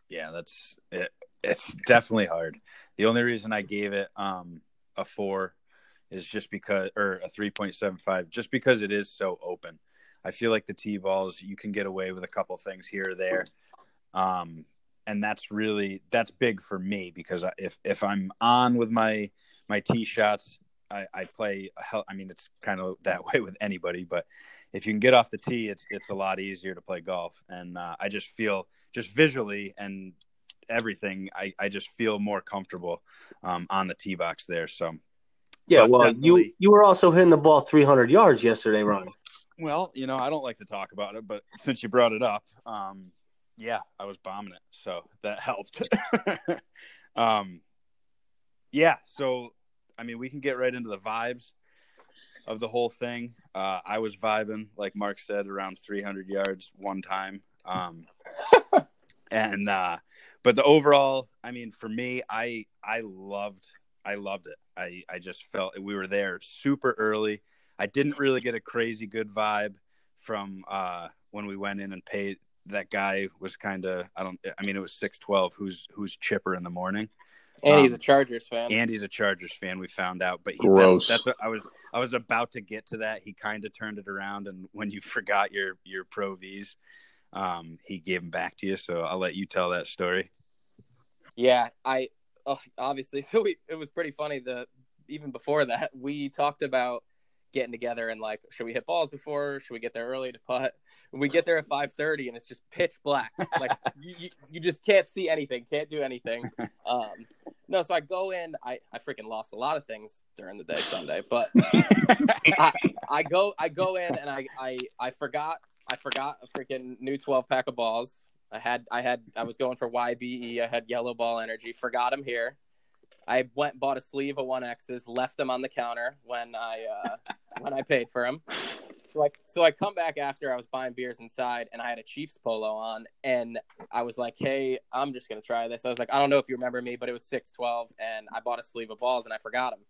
S1: Yeah, that's it. It's definitely hard. The only reason I gave it um, a four is just because, or a 3.75, just because it is so open. I feel like the tee balls you can get away with a couple things here or there, um, and that's really that's big for me because if if I'm on with my my tee shots, I, I play. I mean, it's kind of that way with anybody, but if you can get off the tee, it's it's a lot easier to play golf. And uh, I just feel just visually and everything, I, I just feel more comfortable um, on the tee box there. So
S3: yeah, well, you you were also hitting the ball 300 yards yesterday, Ronnie.
S1: Well, you know, I don't like to talk about it, but since you brought it up, um, yeah, I was bombing it, so that helped. um, yeah, so I mean, we can get right into the vibes of the whole thing. Uh, I was vibing, like Mark said, around 300 yards one time. Um, and uh, but the overall, I mean, for me, I I loved I loved it. I I just felt we were there super early. I didn't really get a crazy good vibe from uh, when we went in and paid. That guy was kind of I don't I mean it was six twelve who's who's chipper in the morning.
S2: And um, he's a Chargers fan.
S1: And he's a Chargers fan. We found out, but he, Gross. That's, that's what I was. I was about to get to that. He kind of turned it around, and when you forgot your your Pro V's, um, he gave them back to you. So I'll let you tell that story.
S2: Yeah, I oh, obviously. So we, it was pretty funny. The even before that, we talked about getting together and like, should we hit balls before? Should we get there early to putt? we get there at 5:30 and it's just pitch black. Like you, you, just can't see anything, can't do anything. Um, no, so I go in. I, I freaking lost a lot of things during the day Sunday, but I, I go I go in and I, I I forgot I forgot a freaking new 12 pack of balls. I had I had I was going for YBE. I had yellow ball energy. Forgot them here. I went bought a sleeve of one X's, left them on the counter when I uh, when I paid for them. So I so I come back after I was buying beers inside, and I had a Chiefs polo on, and I was like, "Hey, I'm just gonna try this." I was like, "I don't know if you remember me, but it was six twelve, and I bought a sleeve of balls, and I forgot them."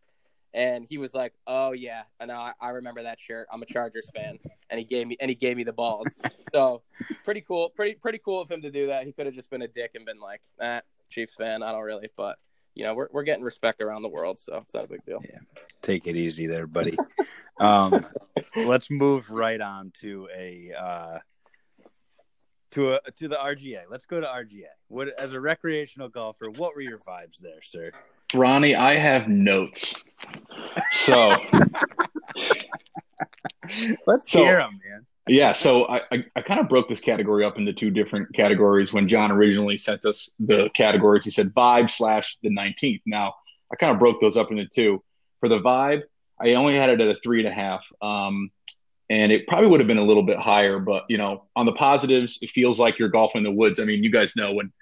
S2: And he was like, "Oh yeah, I know, I, I remember that shirt. I'm a Chargers fan." And he gave me and he gave me the balls. so pretty cool, pretty pretty cool of him to do that. He could have just been a dick and been like, "Eh, Chiefs fan. I don't really," but you know, we're we're getting respect around the world, so it's not a big deal.
S1: Yeah, take it easy there, buddy. um, let's move right on to a uh, to a to the RGA. Let's go to RGA. What as a recreational golfer, what were your vibes there, sir?
S4: Ronnie, I have notes. So
S1: let's so, hear them, man.
S4: Yeah, so I, I, I, kind of broke this category up into two different categories. When John originally sent us the categories, he said vibe slash the 19th. Now, I kind of broke those up into two. For the vibe, I only had it at a three and a half. Um, and it probably would have been a little bit higher, but you know, on the positives, it feels like you're golfing in the woods. I mean, you guys know when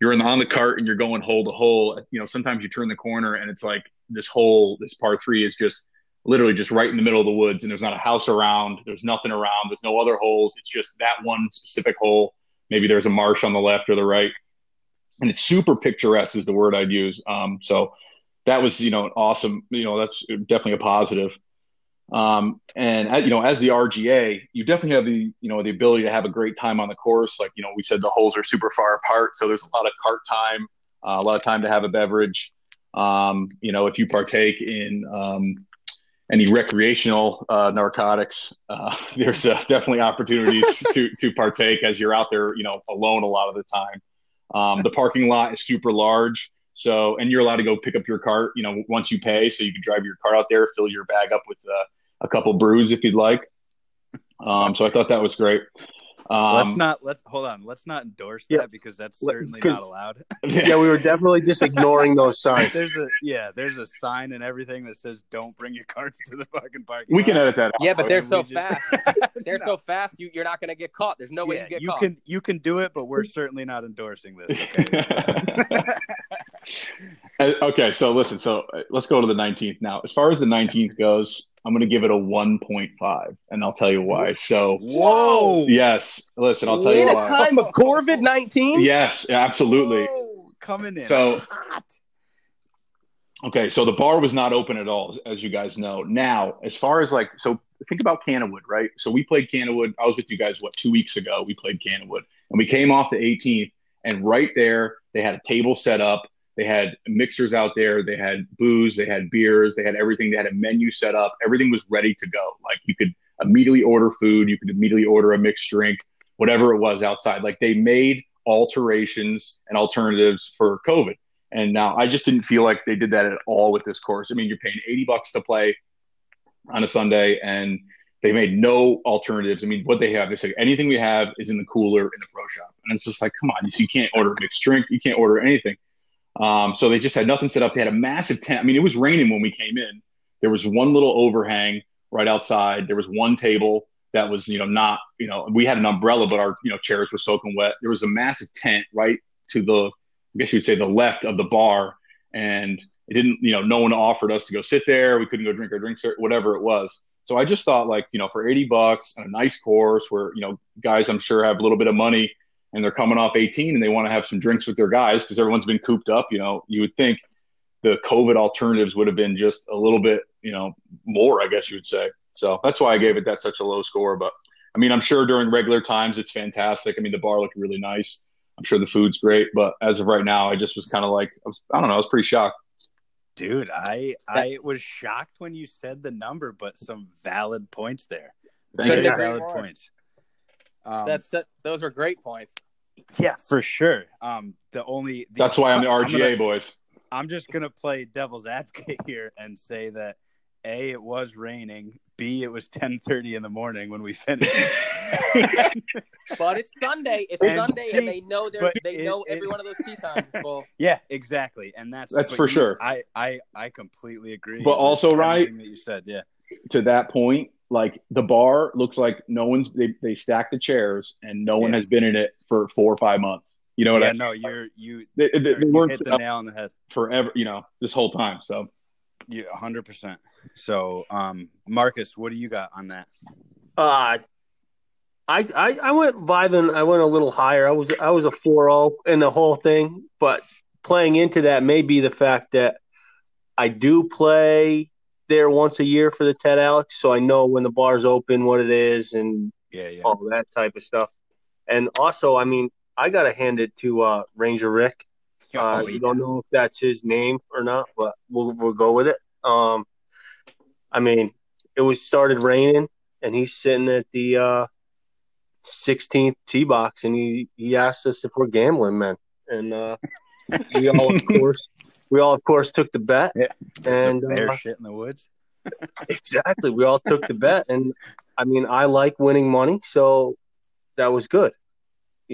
S4: you're the, on the cart and you're going hole to hole, you know, sometimes you turn the corner and it's like this hole, this par three is just literally just right in the middle of the woods and there's not a house around there's nothing around there's no other holes. It's just that one specific hole. Maybe there's a marsh on the left or the right. And it's super picturesque is the word i'd use. Um, so that was you know awesome you know that's definitely a positive. Um, and you know as the rga you definitely have the you know the ability to have a great time on the course. Like you know we said the holes are super far apart so there's a lot of cart time uh, a lot of time to have a beverage. Um, you know if you partake in um, any recreational uh, narcotics, uh, there's uh, definitely opportunities to to partake as you're out there, you know, alone a lot of the time. Um, the parking lot is super large, so and you're allowed to go pick up your cart, you know, once you pay, so you can drive your car out there, fill your bag up with uh, a couple brews if you'd like. Um, so I thought that was great.
S1: Um, let's not let's hold on. Let's not endorse yeah, that because that's certainly not allowed.
S3: yeah, we were definitely just ignoring those signs.
S1: there's a yeah, there's a sign and everything that says "Don't bring your carts to the fucking parking."
S4: We lot. can edit that. out.
S2: Yeah, but they're so fast. they're no. so fast. You, you're not going to get caught. There's no way
S1: yeah,
S2: you get
S1: you
S2: caught.
S1: can you can do it, but we're certainly not endorsing this. Okay.
S4: Uh, okay, so listen. So uh, let's go to the 19th now. As far as the 19th goes, I'm going to give it a 1.5, and I'll tell you why. So,
S1: whoa,
S4: yes, listen, I'll tell in
S2: you
S4: why.
S2: In a time of COVID 19?
S4: Yes, absolutely.
S1: Whoa, coming in
S4: so, hot. Okay, so the bar was not open at all, as you guys know. Now, as far as like, so think about Canterwood, right? So we played Canterwood. I was with you guys, what, two weeks ago? We played Canterwood, and we came off the 18th, and right there, they had a table set up they had mixers out there. They had booze. They had beers. They had everything. They had a menu set up. Everything was ready to go. Like you could immediately order food. You could immediately order a mixed drink, whatever it was outside. Like they made alterations and alternatives for COVID. And now I just didn't feel like they did that at all with this course. I mean, you're paying 80 bucks to play on a Sunday and they made no alternatives. I mean, what they have, they say anything we have is in the cooler in the pro shop. And it's just like, come on, you can't order a mixed drink, you can't order anything. Um, so they just had nothing set up. They had a massive tent. I mean, it was raining when we came in. There was one little overhang right outside. There was one table that was, you know, not, you know, we had an umbrella, but our, you know, chairs were soaking wet. There was a massive tent right to the, I guess you would say the left of the bar. And it didn't, you know, no one offered us to go sit there. We couldn't go drink our drinks or whatever it was. So I just thought like, you know, for 80 bucks and a nice course where, you know, guys I'm sure have a little bit of money and they're coming off 18 and they want to have some drinks with their guys because everyone's been cooped up, you know, you would think the COVID alternatives would have been just a little bit, you know, more, I guess you would say. So that's why I gave it that such a low score. But I mean, I'm sure during regular times it's fantastic. I mean, the bar looked really nice. I'm sure the food's great, but as of right now, I just was kind of like, I, was, I don't know, I was pretty shocked.
S1: Dude, I I was shocked when you said the number, but some valid points there. Very valid points.
S2: Um, That's those are great points.
S1: Yeah, for sure. Um, the only the,
S4: that's why I'm the RGA I'm gonna, boys.
S1: I'm just gonna play devil's advocate here and say that a it was raining. B it was 10:30 in the morning when we finished.
S2: but it's Sunday. It's and Sunday, see, and they know they they it, know every it, one of those tee times. Well,
S1: yeah, exactly, and that's
S4: that's for
S1: you,
S4: sure.
S1: I I I completely agree.
S4: But also, right
S1: that you said, yeah.
S4: To that point, like the bar looks like no one's they they stack the chairs and no one has been in it for four or five months. You know what
S1: yeah,
S4: I mean?
S1: No, you're you. They, they, they
S4: weren't
S1: hit the nail on the head
S4: forever. You know, this whole time. So,
S1: yeah, hundred percent. So, um, Marcus, what do you got on that?
S3: Uh I, I I went vibing. I went a little higher. I was I was a 4-0 in the whole thing, but playing into that may be the fact that I do play there once a year for the Ted Alex, so I know when the bar's open what it is and
S1: yeah, yeah.
S3: all that type of stuff. And also, I mean, I gotta hand it to uh, Ranger Rick. Oh, uh, yeah. You don't know if that's his name or not, but we'll we'll go with it. Um, I mean, it was started raining, and he's sitting at the uh, 16th tee box, and he he asked us if we're gambling, man, and uh, we all of course we all of course took the bet.
S1: Yeah, and bear uh, shit in the woods.
S3: exactly, we all took the bet, and I mean, I like winning money, so that was good.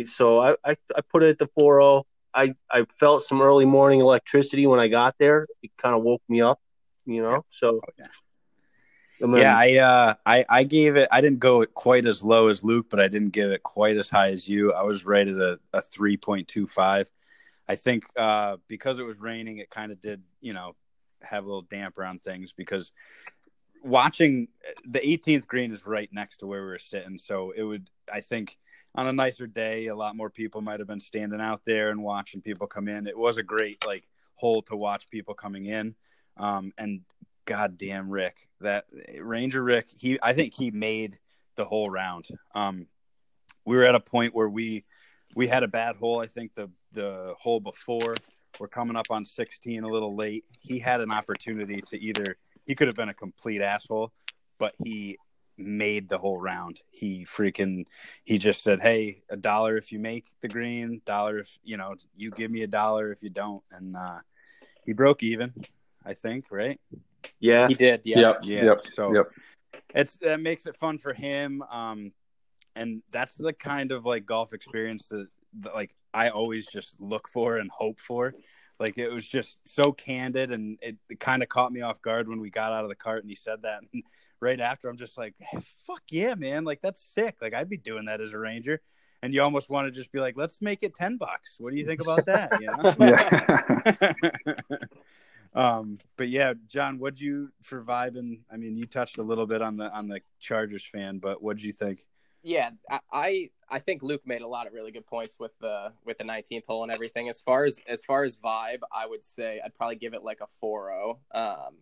S3: So I I, I put it at the 4-0. I, I felt some early morning electricity when I got there. It kind of woke me up, you know. So oh,
S1: yeah. Then, yeah, I uh, I I gave it. I didn't go quite as low as Luke, but I didn't give it quite as high as you. I was right at a, a three point two five. I think uh, because it was raining, it kind of did you know have a little damp around things because watching the 18th green is right next to where we were sitting, so it would I think on a nicer day, a lot more people might have been standing out there and watching people come in. It was a great like hole to watch people coming in. Um, and goddamn Rick, that Ranger Rick, he I think he made the whole round. Um, we were at a point where we we had a bad hole. I think the the hole before we're coming up on 16 a little late. He had an opportunity to either he could have been a complete asshole, but he made the whole round. He freaking he just said, "Hey, a dollar if you make the green, dollar if you know you give me a dollar if you don't," and uh, he broke even. I think, right?
S3: Yeah,
S2: he did. Yeah,
S4: yep.
S1: yeah.
S4: Yep.
S1: So
S4: yep.
S1: it's that makes it fun for him. Um, and that's the kind of like golf experience that, that like I always just look for and hope for. Like it was just so candid, and it, it kind of caught me off guard when we got out of the cart and he said that. And right after, I'm just like, hey, "Fuck yeah, man! Like that's sick. Like I'd be doing that as a ranger." And you almost want to just be like, "Let's make it ten bucks. What do you think about that?" You know? yeah. Um, but yeah, John, what'd you for vibing? I mean, you touched a little bit on the on the Chargers fan, but what'd you think?
S2: Yeah, I I think Luke made a lot of really good points with the with the 19th hole and everything. As far as as far as vibe, I would say I'd probably give it like a 4-0. Um,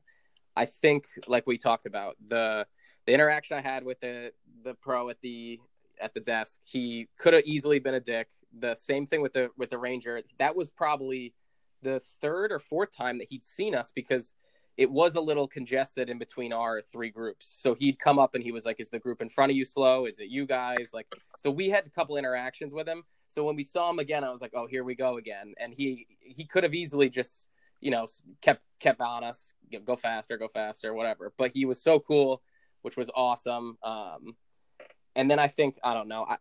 S2: I think like we talked about the the interaction I had with the the pro at the at the desk, he could have easily been a dick. The same thing with the with the Ranger. That was probably the third or fourth time that he'd seen us because it was a little congested in between our three groups. So he'd come up and he was like, "Is the group in front of you slow? Is it you guys?" Like, so we had a couple interactions with him. So when we saw him again, I was like, "Oh, here we go again." And he he could have easily just you know kept kept on us, go faster, go faster, whatever. But he was so cool, which was awesome. Um, and then I think I don't know. I,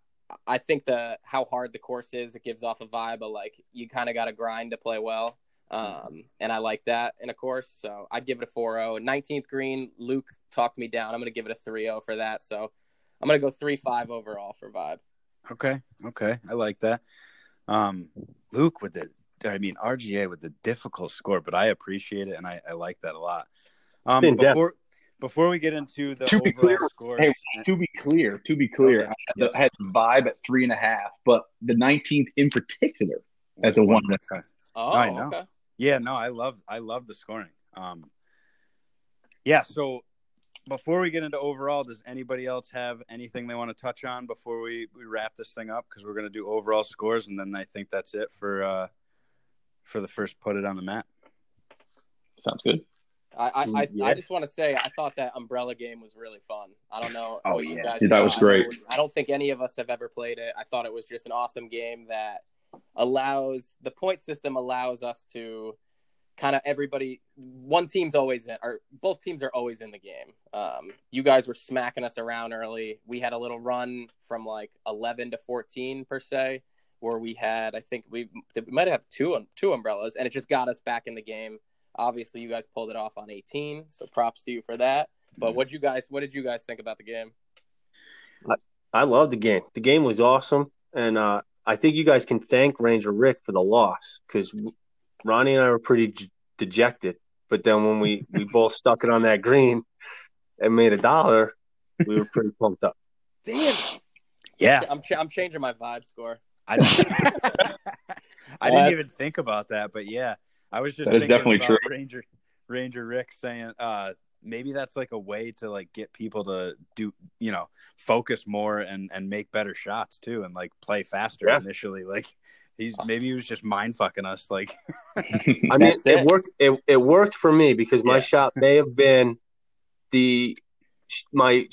S2: I think the how hard the course is, it gives off a vibe of like you kind of got to grind to play well. Um, and I like that in a course. So I'd give it a 4 0. 19th green, Luke talked me down. I'm going to give it a 3 0 for that. So I'm going to go 3 5 overall for vibe.
S1: Okay. Okay. I like that. Um, Luke with the, I mean, RGA with the difficult score, but I appreciate it and I, I like that a lot. Um, before, before we get into the
S4: to be clear, scores, hey, to be clear, to be clear, okay. I, had, yes. I had vibe at three and a half, but the 19th in particular as a one.
S2: Okay. Oh, I know. Okay.
S1: Yeah, no, I love I love the scoring. Um, yeah, so before we get into overall, does anybody else have anything they want to touch on before we, we wrap this thing up? Because we're going to do overall scores, and then I think that's it for uh, for the first Putt It On The Map.
S4: Sounds good.
S2: I I, yeah. I just want to say I thought that umbrella game was really fun. I don't know.
S1: Oh yeah,
S4: guys Dude, that was great.
S2: I don't think any of us have ever played it. I thought it was just an awesome game that allows the point system allows us to kind of everybody one team's always in or both teams are always in the game. Um, you guys were smacking us around early. We had a little run from like 11 to 14 per se where we had i think we, we might have two two umbrellas and it just got us back in the game. Obviously you guys pulled it off on 18 so props to you for that. But what you guys what did you guys think about the game?
S3: I, I love the game. The game was awesome and uh, I think you guys can thank Ranger Rick for the loss because Ronnie and I were pretty dejected. But then when we we both stuck it on that green and made a dollar, we were pretty pumped up.
S2: Damn.
S1: Yeah,
S2: I'm ch- I'm changing my vibe score.
S1: I didn't, I didn't even think about that, but yeah, I was just
S4: that is definitely true.
S1: Ranger Ranger Rick saying uh, maybe that's like a way to like get people to do you know focus more and and make better shots too and like play faster yeah. initially like he's maybe he was just mind fucking us like
S3: i mean it. it. worked it, it worked for me because my yeah. shot may have been the my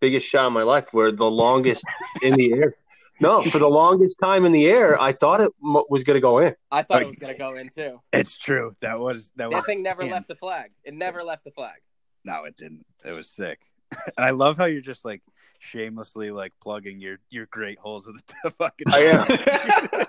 S3: biggest shot in my life where the longest in the air no, for the longest time in the air, I thought it was going to go in.
S2: I thought like, it was going to go in too.
S1: It's true. That was that, that was.
S2: thing never in. left the flag. It never left the flag.
S1: No, it didn't. It was sick. and I love how you're just like shamelessly like plugging your your great holes of the fucking.
S3: I am.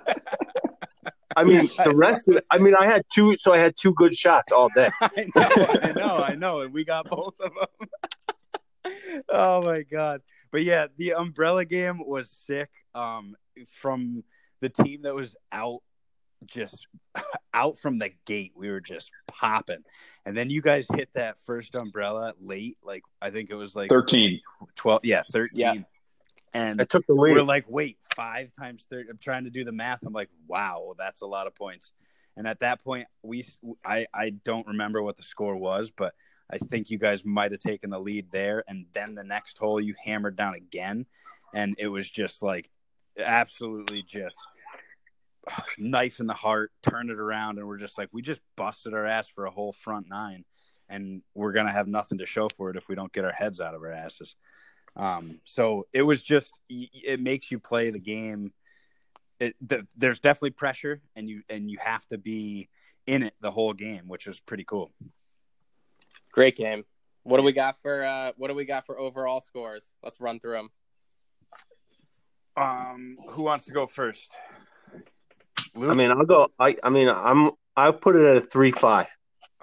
S3: I mean, the rest of it. I mean, I had two, so I had two good shots all day.
S1: I know, I know, I know, and we got both of them. oh my god! But yeah, the umbrella game was sick. Um, from the team that was out just out from the gate, we were just popping. And then you guys hit that first umbrella late, like I think it was like
S4: 13,
S1: 12, yeah, 13.
S2: Yeah.
S1: And
S3: I took the lead.
S1: We're like, wait, five times 30. I'm trying to do the math. I'm like, wow, that's a lot of points. And at that point, we, I, I don't remember what the score was, but I think you guys might have taken the lead there. And then the next hole, you hammered down again. And it was just like, absolutely just knife in the heart, turn it around, and we're just like, we just busted our ass for a whole front nine, and we're gonna have nothing to show for it if we don't get our heads out of our asses. Um, so it was just, it makes you play the game. It, the, there's definitely pressure, and you and you have to be in it the whole game, which was pretty cool.
S2: Great game. What do we got for uh, what do we got for overall scores? Let's run through them.
S1: Um, who wants to go first?
S3: Luke? I mean, I'll go. I I mean, I'm I put it at a three five.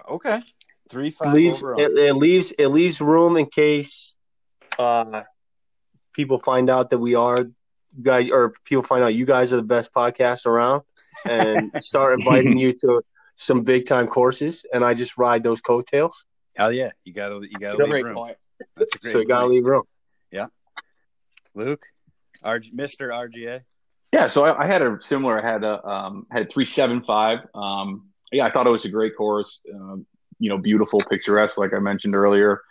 S1: Okay, three five.
S3: Leaves it, it, leaves it leaves room in case uh people find out that we are guys or people find out you guys are the best podcast around and start inviting you to some big time courses and I just ride those coattails.
S1: Hell yeah, you gotta you gotta leave great room. Point.
S3: That's a great so you gotta leave room.
S1: Yeah, Luke, Mister RGA.
S4: Yeah, so I, I, had a similar. I had a um, had three seven five. Um, yeah, I thought it was a great course. Um, you know, beautiful, picturesque, like I mentioned earlier.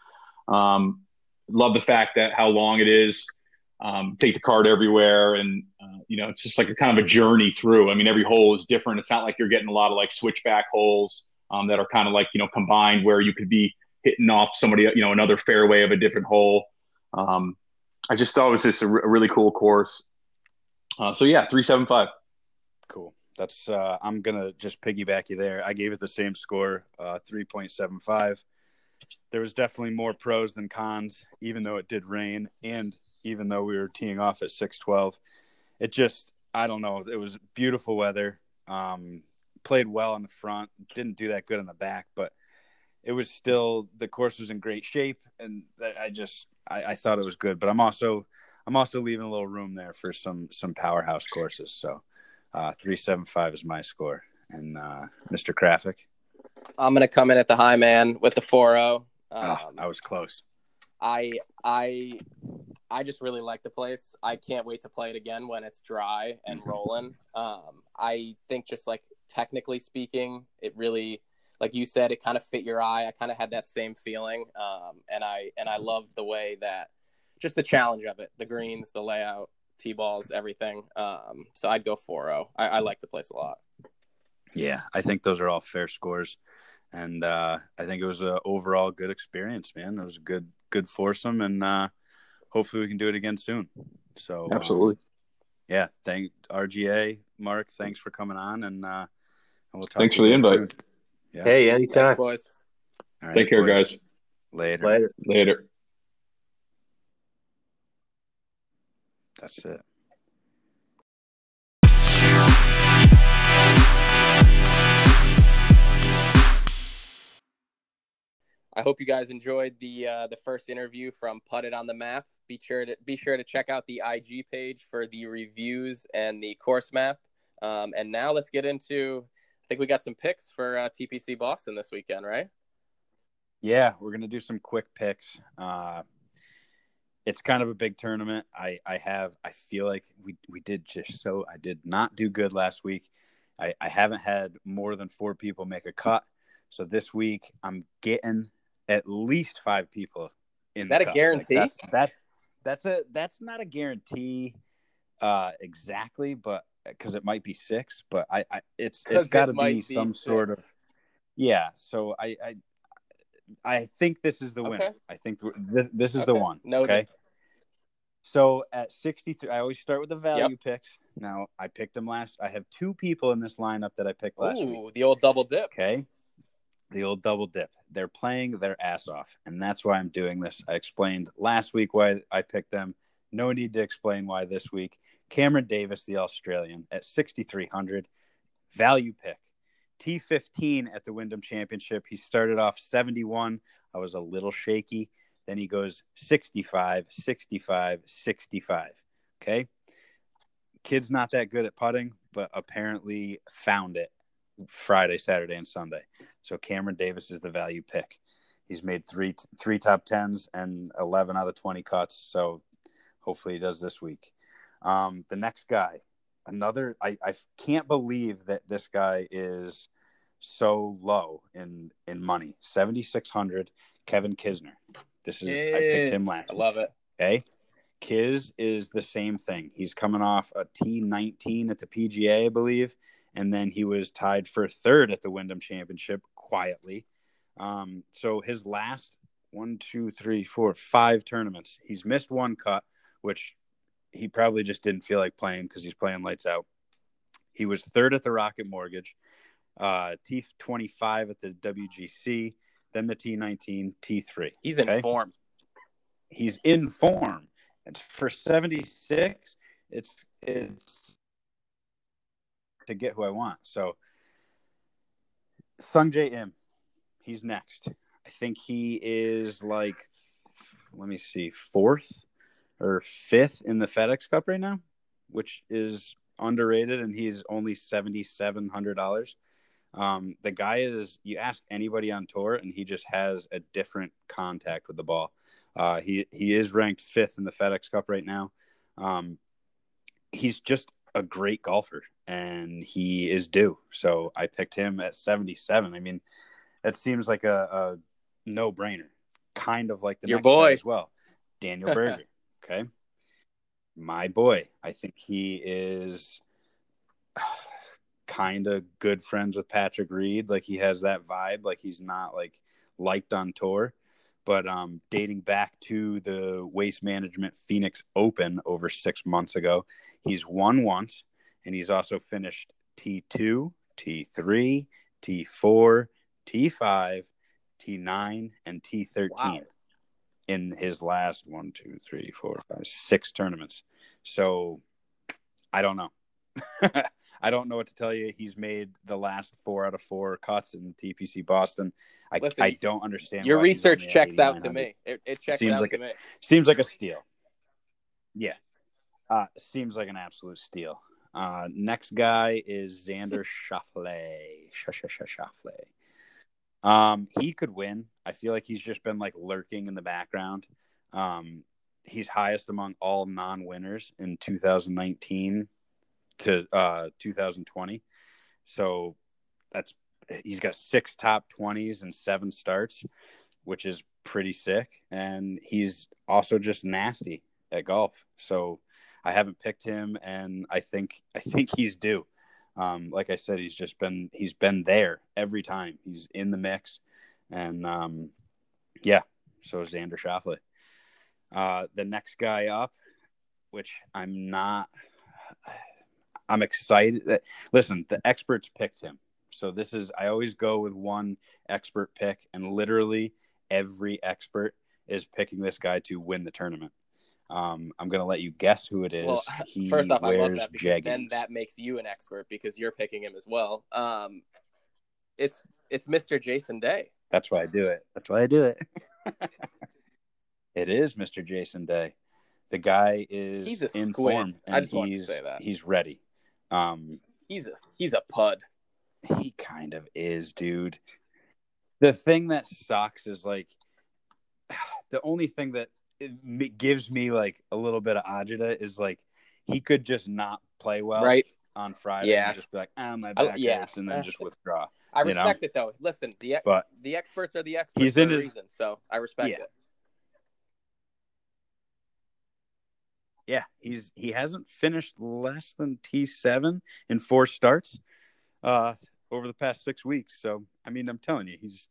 S4: Um, love the fact that how long it is. Um, take the cart everywhere, and uh, you know, it's just like a kind of a journey through. I mean, every hole is different. It's not like you're getting a lot of like switchback holes. um, that are kind of like you know combined where you could be hitting off somebody you know another fairway of a different hole. Um, I just thought it was just a, r- a really cool course. Uh, so yeah, three seven five.
S1: Cool. That's uh, I'm gonna just piggyback you there. I gave it the same score, uh, three point seven five. There was definitely more pros than cons, even though it did rain, and even though we were teeing off at six twelve. It just I don't know. It was beautiful weather. Um, played well on the front, didn't do that good on the back, but it was still the course was in great shape, and I just I, I thought it was good. But I'm also I'm also leaving a little room there for some some powerhouse courses. So uh, three seven five is my score, and uh, Mr. Krafick.
S2: I'm gonna come in at the high man with the 4-0. Um,
S1: oh, I was close.
S2: I I I just really like the place. I can't wait to play it again when it's dry and
S1: Mm-hmm.
S2: rolling. Um, I think just like technically speaking, it really, like you said, it kind of fit your eye. I kind of had that same feeling, um, and I and I love the way that just the challenge of it, the greens, the layout, tee balls, everything. Um, so I'd go 4-0. I, I like the place a lot.
S1: Yeah, I think those are all fair scores, and uh, I think it was a overall good experience, man. It was a good good foursome, and uh, hopefully we can do it again soon. So um,
S4: Absolutely.
S1: yeah, thank RGA Mark. Thanks for coming on, and, uh, and we'll talk.
S4: Thanks for the invite.
S1: Yeah.
S3: Hey,
S2: Thanks,
S3: anytime.
S2: boys.
S1: All right,
S4: Take care,
S1: boys.
S4: guys.
S1: Later.
S3: Later.
S4: Later.
S1: That's it.
S2: I hope you guys enjoyed the uh, the first interview from Putt It On The Map. Be sure to be sure to check out the IG page for the reviews and the course map. Um, and now let's get into. I think we got some picks for uh, TPC Boston this weekend, right?
S1: Yeah, we're gonna do some quick picks. Uh, it's kind of a big tournament. I I have I feel like we we did just so I did not do good last week. I I haven't had more than four people make a cut. So this week I'm getting at least five people in.
S2: Is that a
S1: cut.
S2: guarantee?
S1: Like that's, that's that's a that's not a guarantee uh, exactly, but because it might be six, but I, I it's it's got to
S2: it
S1: be some sort of yeah. So I I I think this is the winner.
S2: Okay.
S1: I think th- this this is the one. Okay. So at 63, I always start with the value picks. Now I picked them last. I have two people in this lineup that I picked last week.
S2: The old double dip.
S1: Okay. The old double dip. They're playing their ass off. And that's why I'm doing this. I explained last week why I picked them. No need to explain why this week. Cameron Davis, the Australian, at 6,300. Value pick. T15 at the Wyndham Championship. He started off 71. I was a little shaky. Then he goes 65, 65, 65. Okay. Kid's not that good at putting, but apparently found it Friday, Saturday, and Sunday. So Cameron Davis is the value pick. He's made three three top tens and eleven out of twenty cuts. So hopefully he does this week. Um, the next guy, another. I, I can't believe that this guy is so low in in money. Seventy six hundred. Kevin Kisner. This is I picked him last.
S2: I love it.
S1: Okay. Kiz is the same thing. He's coming off a T19 at the PGA, I believe. And then he was tied for third at the Wyndham Championship quietly. Um, so his last one, two, three, four, five tournaments, he's missed one cut, which he probably just didn't feel like playing because he's playing lights out. He was third at the Rocket Mortgage, uh, T25 at the WGC, then the T19, T3
S2: He's in form.
S1: he's in form. And for 76, it's it's to get who I want. So Sungjae Im, he's next. I think he is like let me see, fourth or fifth in the FedEx Cup right now, which is underrated and he's only seventy seven hundred dollars. Um, the guy is you ask anybody on tour and he just has a different contact with the ball. Uh, he he is ranked fifth in the FedEx Cup right now. Um, he's just a great golfer, and he is due. So I picked him at seventy seven. I mean, that seems like a, a no brainer, kind of like the
S2: Your
S1: next
S2: boy.
S1: as well, Daniel Berger. okay, my boy. I think he is kind of good friends with Patrick Reed. Like he has that vibe. Like he's not like liked on tour. But um, dating back to the Waste Management Phoenix Open over six months ago, he's won once, and he's also finished T2, T3, T4, T5, T9, and T13
S2: Wow.
S1: in his last one, two, three, four, five, six tournaments. So I don't know. I don't know what to tell you. He's made the last four out of four cuts in TPC Boston. I,
S2: Listen,
S1: I don't understand.
S2: Your research checks out to me. It, it checks
S1: Seems
S2: out
S1: like
S2: to
S1: it.
S2: me.
S1: Seems like a steal. Yeah. Uh, seems like an absolute steal. Uh, next guy is Xander Schauffele. Schauffele. Um, he could win. I feel like he's just been like lurking in the background. Um, he's highest among all non-winners in 2019 to uh 2020. So that's he's got six top 20s and seven starts, which is pretty sick. And he's also just nasty at golf. So I haven't picked him, and I think I think he's due. Um, like I said, he's just been he's been there every time. He's in the mix, and um, yeah. So is Xander Schauffele. Uh, the next guy up, which I'm not. I'm excited that listen, the experts picked him. So this is I always go with one expert pick, and literally every expert is picking this guy to win the tournament. Um, I'm gonna let you guess who it is.
S2: Well,
S1: he
S2: first off, I love
S1: wears
S2: that because
S1: jeggings.
S2: then that makes you an expert because you're picking him as well. Um, it's it's Mr. Jason Day.
S1: That's why I do it. That's why I do it. it is Mr. Jason Day. The guy is
S2: He's a
S1: in
S2: squid.
S1: form.
S2: I just wanted to say that.
S1: he's ready. Um,
S2: He's a he's a pud.
S1: he kind of is, dude. The thing that sucks is like the only thing that it gives me like a little bit of agita is like he could just not play well
S2: right?
S1: on Friday
S2: Yeah.
S1: and just be like, ah, my
S2: I-
S1: back
S2: yeah.
S1: hurts, and then just withdraw.
S2: I
S1: you know?
S2: respect it though. Listen, the ex-
S1: But
S2: the experts are the experts
S1: He's
S2: for
S1: in
S2: a
S1: his-
S2: reason, so I respect
S1: Yeah.
S2: it.
S1: Yeah, he's he hasn't finished less than T seven in four starts uh over the past six weeks. So I mean, I'm telling you, he's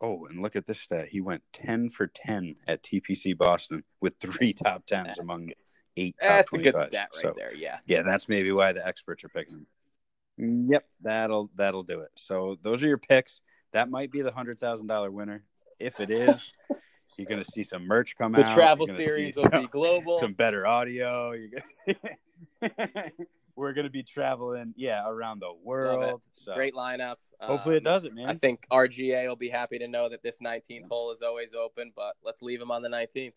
S1: oh, and look at this stat. He went ten for ten at TPC Boston with three top tens among eight top
S2: That's a good stat right
S1: So,
S2: there. Yeah.
S1: Yeah, that's maybe why the experts are picking him. Yep, that'll that'll do it. So those are your picks. That might be the hundred thousand dollar winner. If it is, you're gonna see some merch come
S2: The
S1: out. The travel
S2: series will
S1: some-
S2: be global.
S1: some better audio. We're gonna be traveling, yeah, around the world. So
S2: Great lineup.
S1: hopefully it
S2: Um,
S1: does it, man.
S2: I think RGA will be happy to know that this 19th hole is always open, but let's leave him on the 19th.